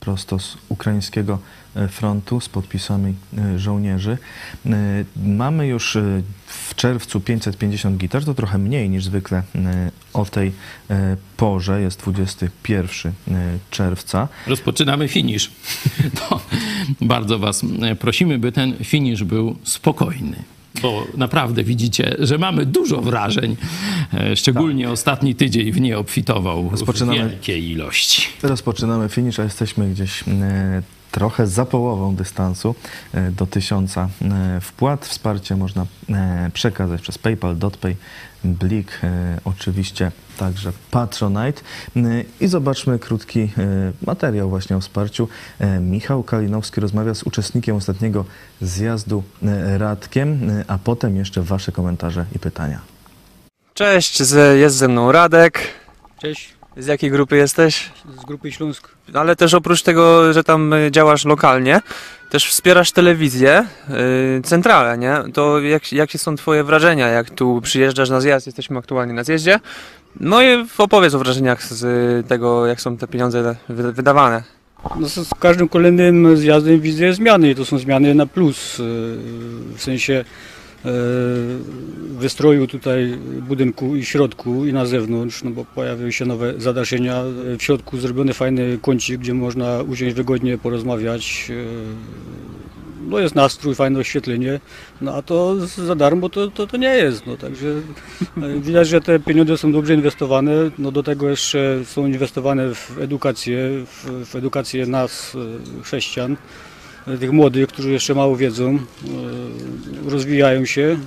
prosto z ukraińskiego e, frontu z podpisami e, żołnierzy. E, Mamy już w czerwcu 550 gitar, to trochę mniej niż zwykle o tej porze, jest 21 e, czerwca. Rozpoczynamy finisz. To bardzo Was prosimy, by ten finisz był spokojny. Bo naprawdę widzicie, że mamy dużo wrażeń. E, Szczególnie ostatni tydzień w nie obfitował w Rozpoczynamy- wielkiej ilości. Rozpoczynamy finisz, a jesteśmy gdzieś e, trochę za połową dystansu e, do tysiąca wpłat. Wsparcie można przekazać przez PayPal, DotPay, Blik, e, oczywiście także Patronite. E, I zobaczmy krótki e, materiał właśnie o wsparciu. Michał Kalinowski rozmawia z uczestnikiem ostatniego zjazdu Radkiem, a potem jeszcze Wasze komentarze i pytania. Cześć, jest ze mną Radek. Cześć, Z jakiej grupy jesteś? z grupy Śląsk. Ale też oprócz tego, że tam y, działasz lokalnie, też wspierasz telewizję, yy, centralę, nie? To jak, jakie są twoje wrażenia, jak tu przyjeżdżasz na zjazd, jesteśmy aktualnie na zjeździe. No i opowiedz o wrażeniach z y, tego, jak są te pieniądze wy- wydawane. No, z każdym kolejnym zjazdem widzę zmiany i to są zmiany na plus. yy, W sensie wystroju tutaj budynku i środku i na zewnątrz, no bo pojawiły się nowe zadaszenia. W środku zrobiony fajny kącik, gdzie można usiąść wygodnie, porozmawiać. yy, No jest nastrój, fajne oświetlenie, no a to za darmo to, to, to nie jest. No, także e, widać, że te pieniądze są dobrze inwestowane. No, do tego jeszcze są inwestowane w edukację, w, w edukację nas, e, chrześcijan, e, tych młodych, którzy jeszcze mało wiedzą, e, rozwijają się, e,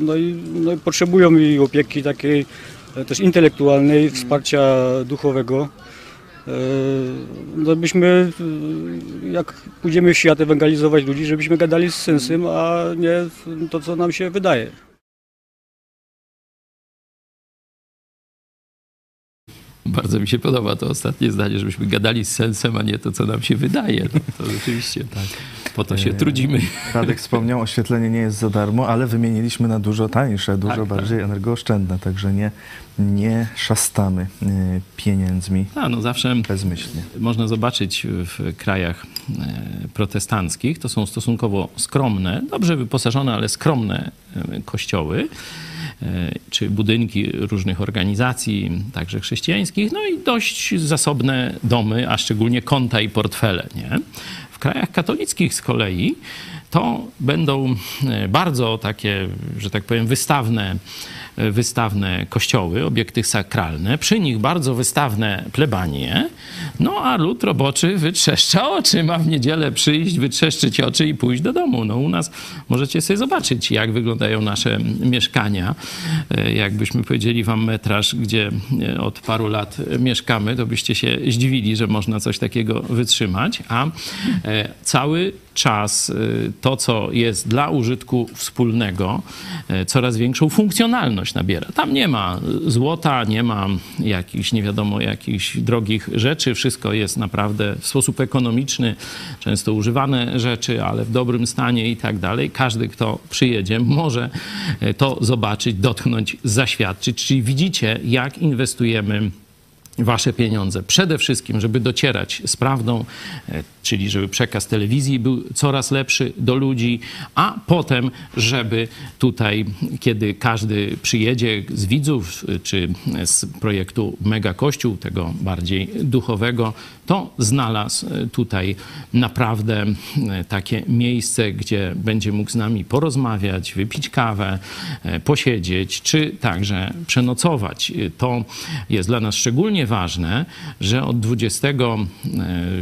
no i, no i potrzebują i opieki takiej e, też intelektualnej, wsparcia duchowego. No byśmy, jak pójdziemy w świat ewangelizować ludzi, żebyśmy gadali z sensem, a nie to, co nam się wydaje. Bardzo mi się podoba to ostatnie zdanie, żebyśmy gadali z sensem, a nie to, co nam się wydaje. No, to rzeczywiście tak. Po to się E, trudzimy. Radek wspomniał, oświetlenie nie jest za darmo, ale wymieniliśmy na dużo tańsze, dużo Tak, tak. bardziej energooszczędne, także nie, nie szastamy y, pieniędzmi A, no zawsze bezmyślnie. można zobaczyć w krajach e, protestanckich, to są stosunkowo skromne, dobrze wyposażone, ale skromne e, kościoły e, czy budynki różnych organizacji, także chrześcijańskich, no i dość zasobne domy, a szczególnie konta i portfele. Nie? W krajach katolickich z kolei to będą e, bardzo takie, że tak powiem, wystawne, e, wystawne kościoły, obiekty sakralne, przy nich bardzo wystawne plebanie, no a lud roboczy wytrzeszcza oczy, ma w niedzielę przyjść, wytrzeszczyć oczy i pójść do domu. No u nas możecie sobie zobaczyć, jak wyglądają nasze mieszkania. E, Jakbyśmy powiedzieli wam metraż, gdzie od paru lat mieszkamy, to byście się zdziwili, że można coś takiego wytrzymać, a cały czas y, to, co jest dla użytku wspólnego, y, coraz większą funkcjonalność nabiera. Tam nie ma złota, nie ma jakichś, nie wiadomo, jakichś drogich rzeczy. Wszystko jest naprawdę w sposób ekonomiczny, często używane rzeczy, ale w dobrym stanie i tak dalej. Każdy, kto przyjedzie, może y, to zobaczyć, dotknąć, zaświadczyć. Czyli widzicie, jak inwestujemy wasze pieniądze. Przede wszystkim, żeby docierać z prawdą, e, czyli żeby przekaz telewizji był coraz lepszy do ludzi, a potem, żeby tutaj, kiedy każdy przyjedzie z widzów, e, czy z projektu Mega Kościół, tego bardziej duchowego, to znalazł e, tutaj naprawdę takie miejsce, gdzie będzie mógł z nami porozmawiać, wypić kawę, posiedzieć, czy także przenocować. To jest dla nas szczególnie ważne, że od 20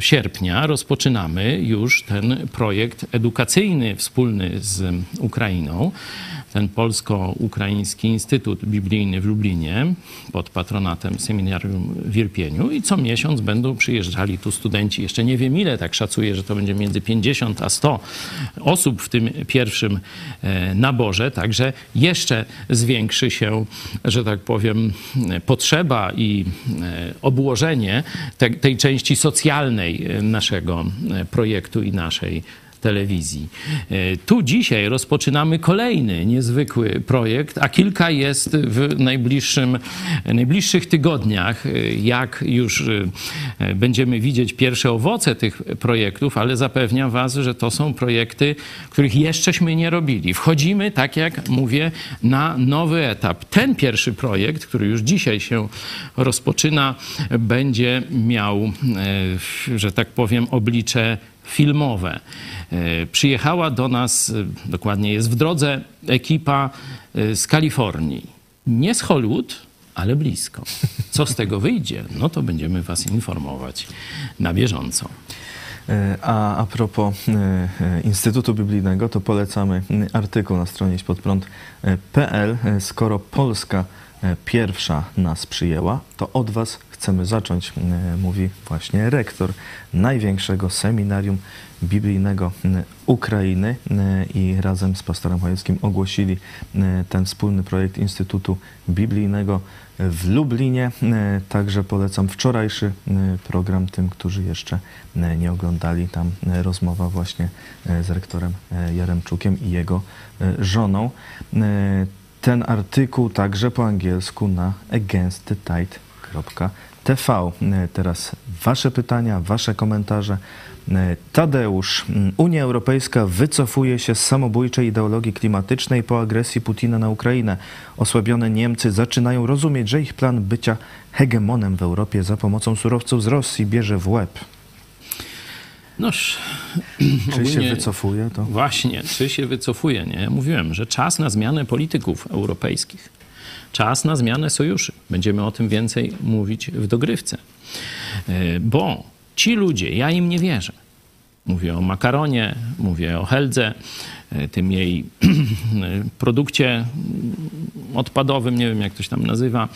sierpnia rozpoczynamy już ten projekt edukacyjny wspólny z Ukrainą. Ten Polsko-Ukraiński Instytut Biblijny w Lublinie pod patronatem Seminarium w Irpieniu i co miesiąc będą przyjeżdżali tu studenci. Jeszcze nie wiem ile, tak szacuję, że to będzie między 50 a 100 osób w tym pierwszym e, naborze, także jeszcze zwiększy się, że tak powiem, potrzeba i e, obłożenie te, tej części socjalnej e, naszego projektu i naszej telewizji. E, tu dzisiaj rozpoczynamy kolejny niezwykły projekt, a kilka jest w najbliższym, najbliższych tygodniach, e, jak już e, będziemy widzieć pierwsze owoce tych projektów, ale zapewniam Was, że to są projekty, których jeszcześmy nie robili. Wchodzimy, tak jak mówię, na nowy etap. Ten pierwszy projekt, który już dzisiaj się rozpoczyna, będzie miał, że tak powiem, oblicze filmowe. E, przyjechała do nas, e, dokładnie jest w drodze, ekipa e, z Kalifornii. Nie z Hollywood, ale blisko. Co z tego wyjdzie? No to będziemy Was informować na bieżąco. A a propos Instytutu Biblijnego, to polecamy artykuł na stronie spodprąd.pl. Skoro Polska pierwsza nas przyjęła, to od Was chcemy zacząć, mówi właśnie rektor największego seminarium biblijnego Ukrainy i razem z pastorem Chojeckim ogłosili ten wspólny projekt Instytutu Biblijnego w Lublinie. Także polecam wczorajszy program tym, którzy jeszcze nie oglądali. Tam rozmowa właśnie z rektorem Jaremczukiem i jego żoną. Ten artykuł także po angielsku na againstthetide.com TV. E, teraz Wasze pytania, Wasze komentarze. E, Tadeusz, Unia Europejska wycofuje się z samobójczej ideologii klimatycznej po agresji Putina na Ukrainę. Osłabione Niemcy zaczynają rozumieć, że ich plan bycia hegemonem w Europie za pomocą surowców z Rosji bierze w łeb. Noż, czy się wycofuje to? Właśnie, czy się wycofuje, nie? Mówiłem, że czas na zmianę polityków europejskich. Czas na zmianę sojuszy. Będziemy o tym więcej mówić w dogrywce. E, bo ci ludzie, ja im nie wierzę. Mówię o makaronie, mówię o heldze, e, tym jej produkcie odpadowym, nie wiem jak to się tam nazywa,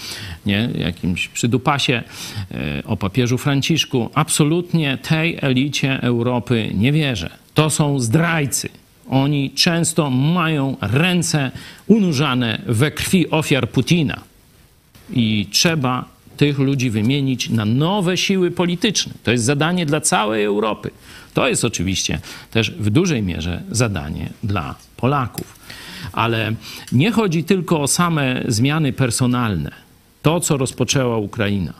nie? jakimś przydupasie, e, o papieżu Franciszku. Absolutnie tej elicie Europy nie wierzę. To są zdrajcy. Oni często mają ręce unurzane we krwi ofiar Putina. I trzeba tych ludzi wymienić na nowe siły polityczne. To jest zadanie dla całej Europy. To jest oczywiście też w dużej mierze zadanie dla Polaków. Ale nie chodzi tylko o same zmiany personalne. To, co rozpoczęła Ukraina.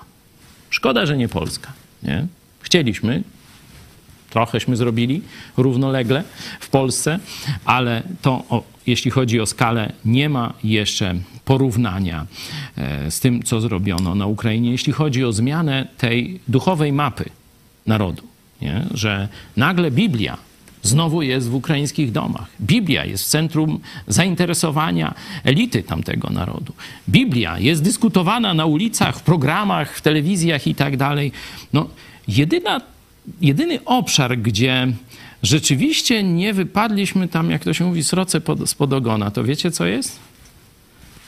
Szkoda, że nie Polska. Nie? Chcieliśmy, trochęśmy zrobili równolegle w Polsce, ale to o, jeśli chodzi o skalę, nie ma jeszcze porównania e, z tym, co zrobiono na Ukrainie, jeśli chodzi o zmianę tej duchowej mapy narodu. Nie? Że nagle Biblia znowu jest w ukraińskich domach. Biblia jest w centrum zainteresowania elity tamtego narodu. Biblia jest dyskutowana na ulicach, w programach, w telewizjach i tak dalej. No, jedyna jedyny obszar, gdzie rzeczywiście nie wypadliśmy tam, jak to się mówi, sroce pod, spod ogona, to wiecie co jest?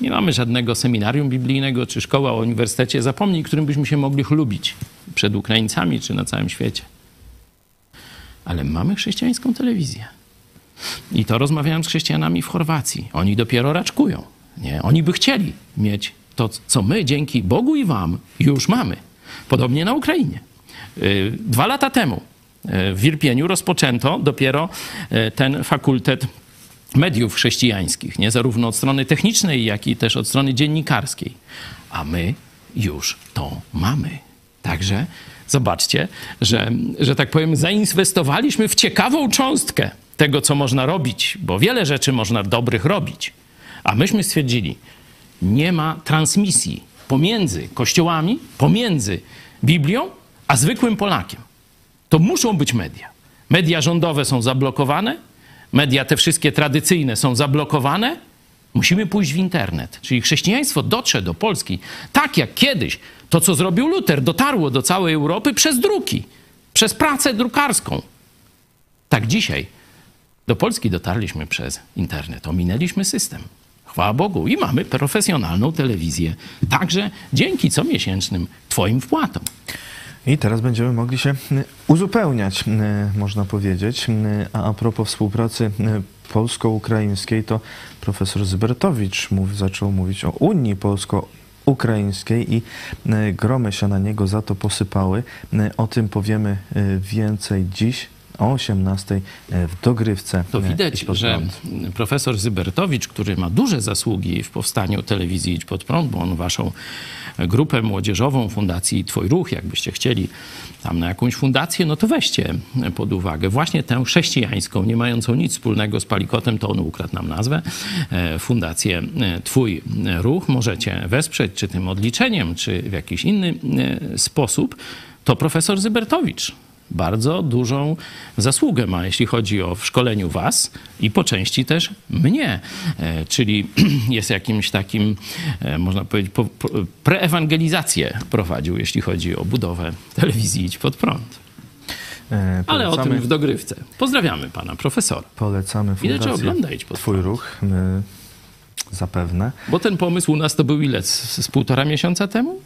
Nie mamy żadnego seminarium biblijnego czy szkoła o uniwersytecie zapomnij, którym byśmy się mogli chlubić przed Ukraińcami czy na całym świecie. Ale mamy chrześcijańską telewizję. I to rozmawiałem z chrześcijanami w Chorwacji. Oni dopiero raczkują. Nie? Oni by chcieli mieć to, co my dzięki Bogu i Wam już mamy. Podobnie na Ukrainie. Y, dwa lata temu y, w Irpieniu rozpoczęto dopiero y, ten fakultet mediów chrześcijańskich, nie zarówno od strony technicznej, jak i też od strony dziennikarskiej. A my już to mamy. Także zobaczcie, że, że tak powiem, zainwestowaliśmy w ciekawą cząstkę tego, co można robić, bo wiele rzeczy można dobrych robić. A myśmy stwierdzili, nie ma transmisji pomiędzy kościołami, pomiędzy Biblią a zwykłym Polakiem. To muszą być media. Media rządowe są zablokowane, media te wszystkie tradycyjne są zablokowane. Musimy pójść w internet. Czyli chrześcijaństwo dotrze do Polski tak jak kiedyś to, co zrobił Luter, dotarło do całej Europy przez druki, przez pracę drukarską. Tak dzisiaj do Polski dotarliśmy przez internet, ominęliśmy system. Chwała Bogu i mamy profesjonalną telewizję, także dzięki comiesięcznym Twoim wpłatom. I teraz będziemy mogli się uzupełniać, można powiedzieć. A a propos współpracy polsko-ukraińskiej, to profesor Zybertowicz mów, zaczął mówić o Unii Polsko-Ukraińskiej i gromy się na niego za to posypały. O tym powiemy więcej dziś o 18 w dogrywce. To e, widać, że profesor Zybertowicz, który ma duże zasługi w powstaniu telewizji Idź Pod Prąd, bo on waszą grupę młodzieżową Fundacji Twój Ruch, jakbyście chcieli tam na jakąś fundację, no to weźcie pod uwagę właśnie tę chrześcijańską, nie mającą nic wspólnego z Palikotem, to on ukradł nam nazwę, e, Fundację e, Twój Ruch. Możecie wesprzeć, czy tym odliczeniem, czy w jakiś inny e, sposób. To profesor Zybertowicz bardzo dużą zasługę ma, jeśli chodzi o w szkoleniu was i po części też mnie. E, Czyli jest jakimś takim, e, można powiedzieć, po- po- preewangelizację prowadził, jeśli chodzi o budowę telewizji Idź Pod Prąd. E, Ale o polecamy- tym w dogrywce. Pozdrawiamy pana profesora. Polecamy fundację ogląda Idź Pod Twój ruch. My zapewne, Bo ten pomysł u nas to był ile? Z, z półtora miesiąca temu?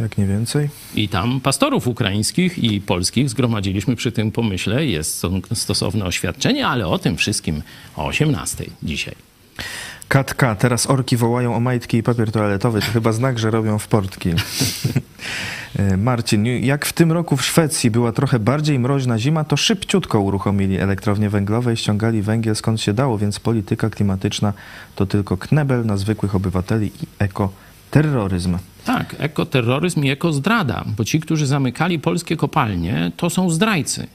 Jak nie więcej. I tam pastorów ukraińskich i polskich zgromadziliśmy przy tym pomyśle. Jest sto- stosowne oświadczenie, ale o tym wszystkim o 18 dzisiaj. Katka, teraz orki wołają o majtki i papier toaletowy. To chyba znak, że robią w portki. E, Marcin, jak w tym roku w Szwecji była trochę bardziej mroźna zima, to szybciutko uruchomili elektrownie węglowe i ściągali węgiel skąd się dało, więc polityka klimatyczna to tylko knebel na zwykłych obywateli i ekoterroryzm. Tak, ekoterroryzm i ekozdrada, bo ci, którzy zamykali polskie kopalnie, to są zdrajcy.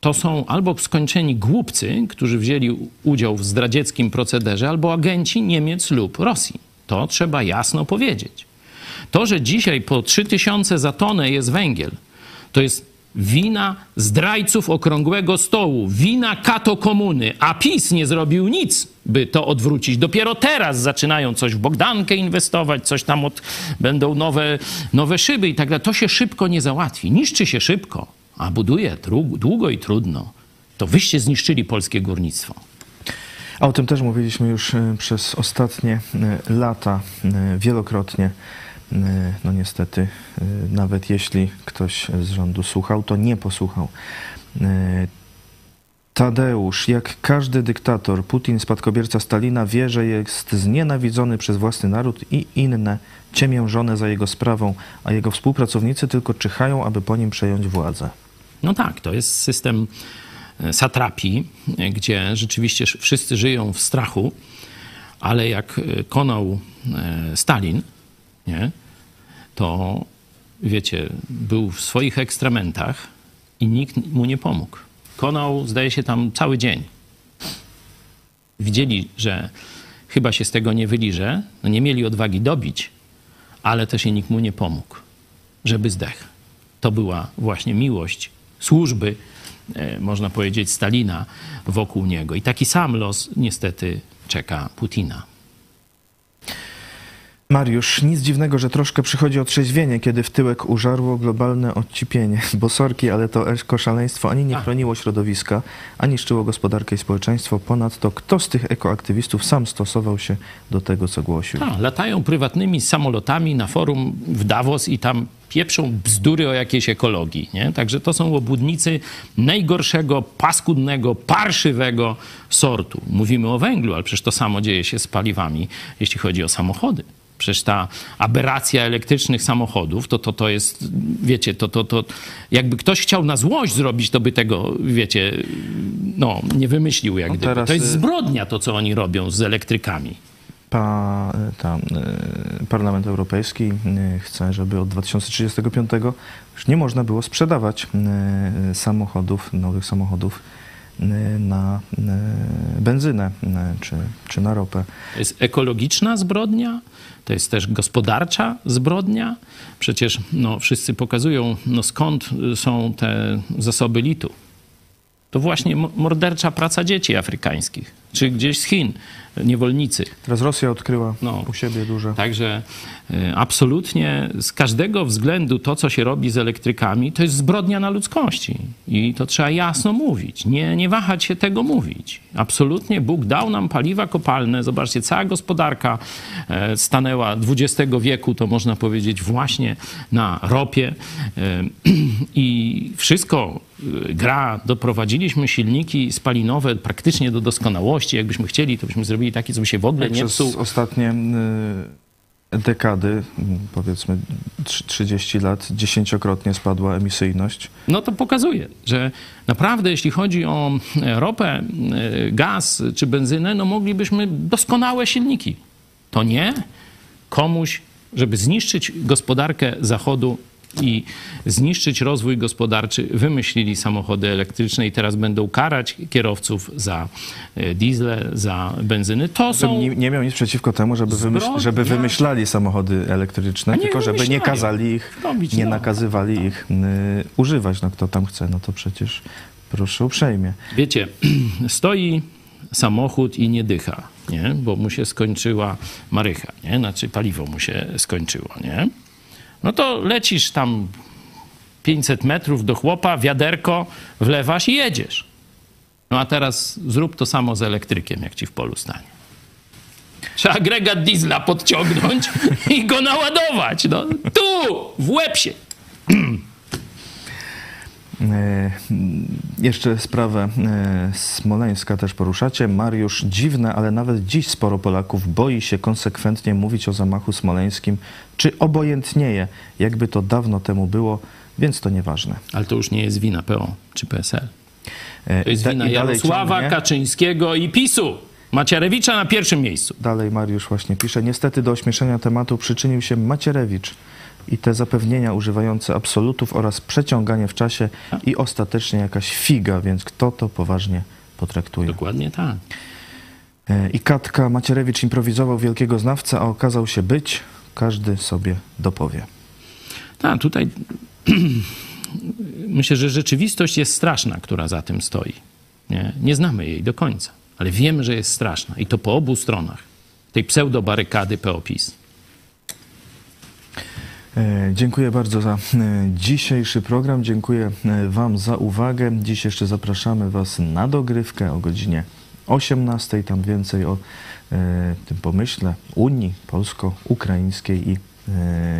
To są albo skończeni głupcy, którzy wzięli udział w zdradzieckim procederze, albo agenci Niemiec lub Rosji. To trzeba jasno powiedzieć. To, że dzisiaj po 3000 za tonę jest węgiel, to jest wina zdrajców okrągłego stołu, wina kato komuny, a PiS nie zrobił nic, by to odwrócić. Dopiero teraz zaczynają coś w Bogdankę inwestować, coś tam od, będą nowe, nowe szyby i tak dalej. To się szybko nie załatwi. Niszczy się szybko, a buduje długo i trudno. To wyście zniszczyli polskie górnictwo. A o tym też mówiliśmy już e, przez ostatnie e, lata e, wielokrotnie. E, No niestety, e, nawet jeśli ktoś z rządu słuchał, to nie posłuchał. E, Tadeusz, jak każdy dyktator, Putin, spadkobierca Stalina, wie, że jest znienawidzony przez własny naród i inne ciemiężone za jego sprawą, a jego współpracownicy tylko czyhają, aby po nim przejąć władzę. No tak, to jest system satrapii, gdzie rzeczywiście sz- wszyscy żyją w strachu, ale jak konał Stalin, nie, to wiecie, był w swoich ekstrementach i nikt mu nie pomógł. Konał, zdaje się, tam cały dzień. Widzieli, że chyba się z tego nie wyliże, no nie mieli odwagi dobić, ale też i nikt mu nie pomógł, żeby zdechł. To była właśnie miłość służby, e, można powiedzieć, Stalina wokół niego. I taki sam los niestety czeka Putina. Mariusz, nic dziwnego, że troszkę przychodzi otrzeźwienie, kiedy w tyłek użarło globalne odcipienie. Bo sorki, ale to ekoszaleństwo ani nie chroniło środowiska, ani niszczyło gospodarkę i społeczeństwo. Ponadto kto z tych ekoaktywistów sam stosował się do tego, co głosił? A, latają prywatnymi samolotami na forum w Davos i tam pieprzą bzdury o jakiejś ekologii. Nie? Także to są obłudnicy najgorszego, paskudnego, parszywego sortu. Mówimy o węglu, ale przecież to samo dzieje się z paliwami, jeśli chodzi o samochody. Przecież ta aberracja elektrycznych samochodów, to, to, to jest, wiecie, to, to, to jakby ktoś chciał na złość zrobić, to by tego, wiecie, no, nie wymyślił jak No gdyby. To jest y- zbrodnia to, co oni robią z elektrykami. Pa, tam, e, Parlament Europejski chce, żeby od 2035 już nie można było sprzedawać samochodów, nowych samochodów na benzynę czy, czy na ropę. To jest ekologiczna zbrodnia, to jest też gospodarcza zbrodnia. Przecież no, wszyscy pokazują, no, skąd są te zasoby litu. To właśnie mo- mordercza praca dzieci afrykańskich, czy gdzieś z Chin, niewolnicy. Teraz Rosja odkryła No. u siebie duże. Także y, absolutnie z każdego względu to, co się robi z elektrykami, to jest zbrodnia na ludzkości. I to trzeba jasno mówić. Nie, nie wahać się tego mówić. Absolutnie Bóg dał nam paliwa kopalne. Zobaczcie, cała gospodarka e, stanęła XX wieku, to można powiedzieć, właśnie na ropie. E, I wszystko gra. Doprowadziliśmy silniki spalinowe praktycznie do doskonałości. Jakbyśmy chcieli, to byśmy zrobili taki, co by się w ogóle nie Przez psuł. ostatnie dekady, m, powiedzmy trz- 30 lat, dziesięciokrotnie spadła emisyjność. No to pokazuje, że naprawdę jeśli chodzi o e, ropę, e, gaz czy benzynę, no moglibyśmy doskonałe silniki. To nie komuś, żeby zniszczyć gospodarkę Zachodu i zniszczyć rozwój gospodarczy, wymyślili samochody elektryczne i teraz będą karać kierowców za e, diesle, za benzyny. To są... nie, nie miał nic przeciwko temu, żeby, wymyśl, żeby wymyślali samochody elektryczne, tylko żeby nie kazali ich, Robić, nie no. nakazywali ich y, używać. No kto tam chce, no to przecież proszę uprzejmie. Wiecie, stoi samochód i nie dycha, nie? bo mu się skończyła marycha, nie? znaczy paliwo mu się skończyło. Nie? No to lecisz tam 500 metrów do chłopa, wiaderko wlewasz i jedziesz. No a teraz zrób to samo z elektrykiem, jak ci w polu stanie. Trzeba agregat diesla podciągnąć i go naładować. No, tu, w łeb się. E, Jeszcze sprawę e, Smoleńska też poruszacie. Mariusz, dziwne, ale nawet dziś sporo Polaków boi się konsekwentnie mówić o zamachu smoleńskim, czy obojętnieje, jakby to dawno temu było, więc to nieważne. Ale to już nie jest wina PO czy PSL. E, To jest wina Jarosława. Kaczyńskiego i PiSu. Macierewicza na pierwszym miejscu. Dalej Mariusz właśnie pisze. Niestety do ośmieszenia tematu przyczynił się Macierewicz i te zapewnienia używające absolutów oraz przeciąganie w czasie i ostatecznie jakaś figa, więc kto to poważnie potraktuje. Dokładnie tak. E, I Katka Macierewicz improwizował wielkiego znawcę, a okazał się być, każdy sobie dopowie. Tak, tutaj myślę, że rzeczywistość jest straszna, która za tym stoi. Nie, nie znamy jej do końca, ale wiemy, że jest straszna i to po obu stronach tej pseudobarykady PO-PiS. E, Dziękuję bardzo za e, dzisiejszy program. Dziękuję e, Wam za uwagę. Dziś jeszcze zapraszamy Was na dogrywkę o godzinie 18. Tam więcej o tym pomyśle Unii polsko-ukraińskiej i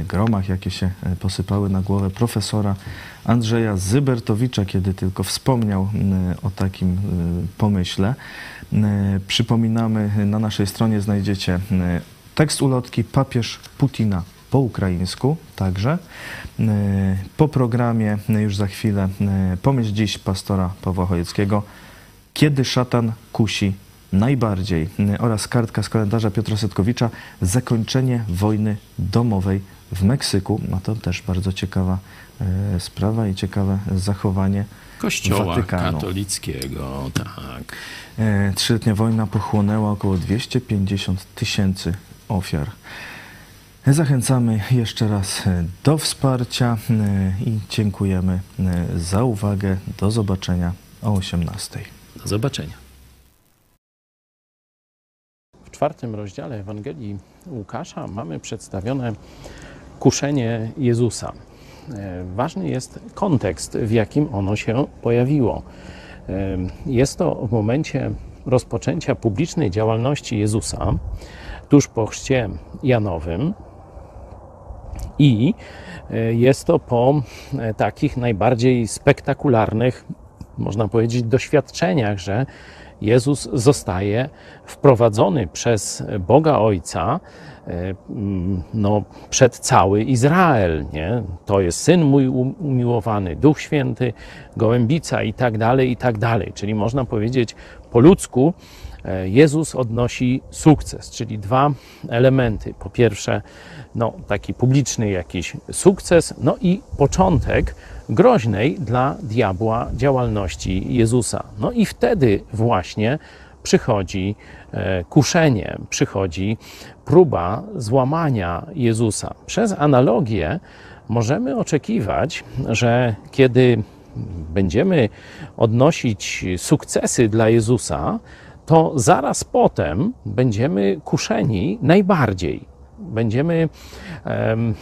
gromach, jakie się posypały na głowę profesora Andrzeja Zybertowicza, kiedy tylko wspomniał o takim pomyśle. Przypominamy, na naszej stronie znajdziecie tekst ulotki Papież Putina po ukraińsku także. E, Po programie e, już za chwilę e, pomyśl dziś pastora Pawła Chojeckiego Kiedy szatan kusi najbardziej oraz kartka z kalendarza Piotra Setkowicza Zakończenie wojny domowej w Meksyku. No to też bardzo ciekawa sprawa i ciekawe zachowanie Kościoła Watykanu. katolickiego, tak. Trzyletnia wojna pochłonęła około 250 tysięcy ofiar. Zachęcamy jeszcze raz e, do wsparcia e, i dziękujemy e, za uwagę. Do zobaczenia o 18. Do zobaczenia. W czwartym rozdziale Ewangelii Łukasza mamy przedstawione kuszenie Jezusa. Ważny jest kontekst, w jakim ono się pojawiło. Jest to w momencie rozpoczęcia publicznej działalności Jezusa, tuż po chrzcie Janowym, i e, jest to po e, takich najbardziej spektakularnych, można powiedzieć, doświadczeniach, że Jezus zostaje wprowadzony przez Boga Ojca e, no, przed cały Izrael. Nie? To jest syn mój um- umiłowany, Duch Święty, gołębica i tak dalej, i tak dalej. Czyli można powiedzieć po ludzku, Jezus odnosi sukces, czyli dwa elementy. Po pierwsze, no, taki publiczny jakiś sukces, no i początek groźnej dla diabła działalności Jezusa. No i wtedy właśnie przychodzi e, kuszenie, przychodzi próba złamania Jezusa. Przez analogię możemy oczekiwać, że kiedy będziemy odnosić sukcesy dla Jezusa, to zaraz potem będziemy kuszeni najbardziej. Będziemy, em,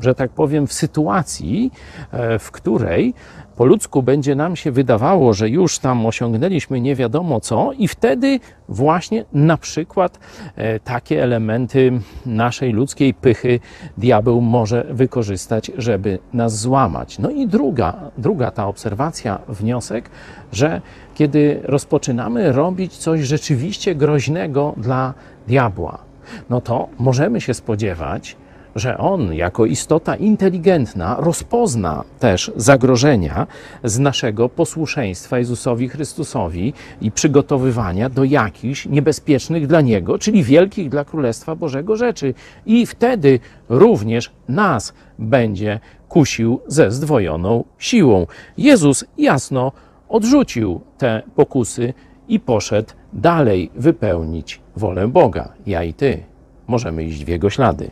że tak powiem, w sytuacji, e, w której po ludzku będzie nam się wydawało, że już tam osiągnęliśmy nie wiadomo co, i wtedy właśnie na przykład e, takie elementy naszej ludzkiej pychy diabeł może wykorzystać, żeby nas złamać. No i druga, druga ta obserwacja, wniosek, że kiedy rozpoczynamy robić coś rzeczywiście groźnego dla diabła, no to możemy się spodziewać, że on jako istota inteligentna rozpozna też zagrożenia z naszego posłuszeństwa Jezusowi Chrystusowi i przygotowywania do jakichś niebezpiecznych dla niego, czyli wielkich dla Królestwa Bożego rzeczy. I wtedy również nas będzie kusił ze zdwojoną siłą. Jezus jasno odrzucił te pokusy i poszedł dalej wypełnić wolę Boga. Ja i ty możemy iść w jego ślady.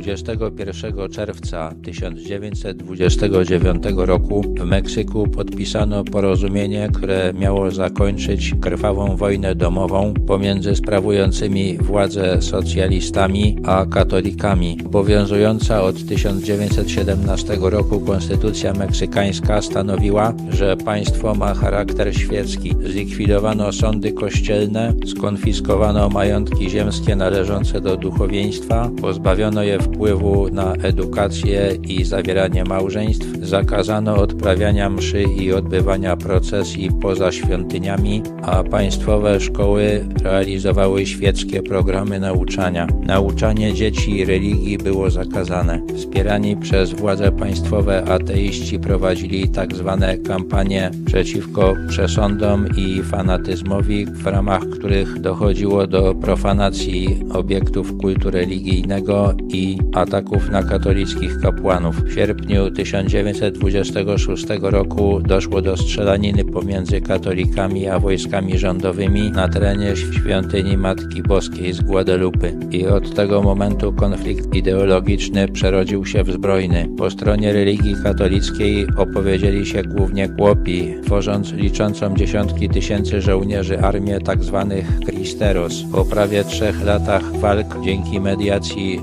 21 czerwca 1929 roku w Meksyku podpisano porozumienie, które miało zakończyć krwawą wojnę domową pomiędzy sprawującymi władzę socjalistami a katolikami. Obowiązująca od 1917 roku konstytucja meksykańska stanowiła, że państwo ma charakter świecki. Zlikwidowano sądy kościelne, skonfiskowano majątki ziemskie należące do duchowieństwa, pozbawiono je wpływu na edukację i zawieranie małżeństw, zakazano odprawiania mszy i odbywania procesji poza świątyniami, a państwowe szkoły realizowały świeckie programy nauczania. Nauczanie dzieci religii było zakazane. Wspierani przez władze państwowe ateiści prowadzili tzw. Tak kampanie przeciwko przesądom i fanatyzmowi, w ramach których dochodziło do profanacji obiektów kultu religijnego i ataków na katolickich kapłanów. W sierpniu 1926 roku doszło do strzelaniny pomiędzy katolikami a wojskami rządowymi na terenie świątyni Matki Boskiej z Guadalupe. I od tego momentu konflikt ideologiczny przerodził się w zbrojny. Po stronie religii katolickiej opowiedzieli się głównie chłopi, tworząc liczącą dziesiątki tysięcy żołnierzy armię tzw. Tak Cristeros. Po prawie trzech latach walk dzięki mediacji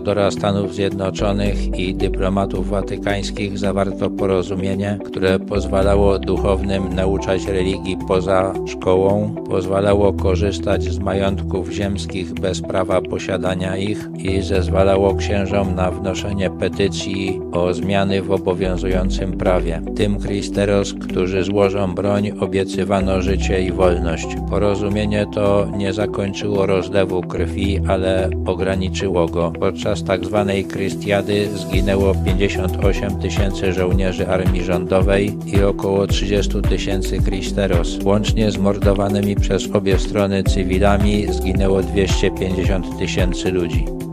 ambasadora Stanów Zjednoczonych i dyplomatów watykańskich zawarto porozumienie, które pozwalało duchownym nauczać religii poza szkołą, pozwalało korzystać z majątków ziemskich bez prawa posiadania ich i zezwalało księżom na wnoszenie petycji o zmiany w obowiązującym prawie. Tym Christeros, którzy złożą broń, obiecywano życie i wolność. Porozumienie to nie zakończyło rozlewu krwi, ale ograniczyło go. Podczas tzw. Tak Krystiady zginęło 58 tysięcy żołnierzy armii rządowej i około 30 tysięcy Cristeros. Łącznie z mordowanymi przez obie strony cywilami zginęło 250 tysięcy ludzi.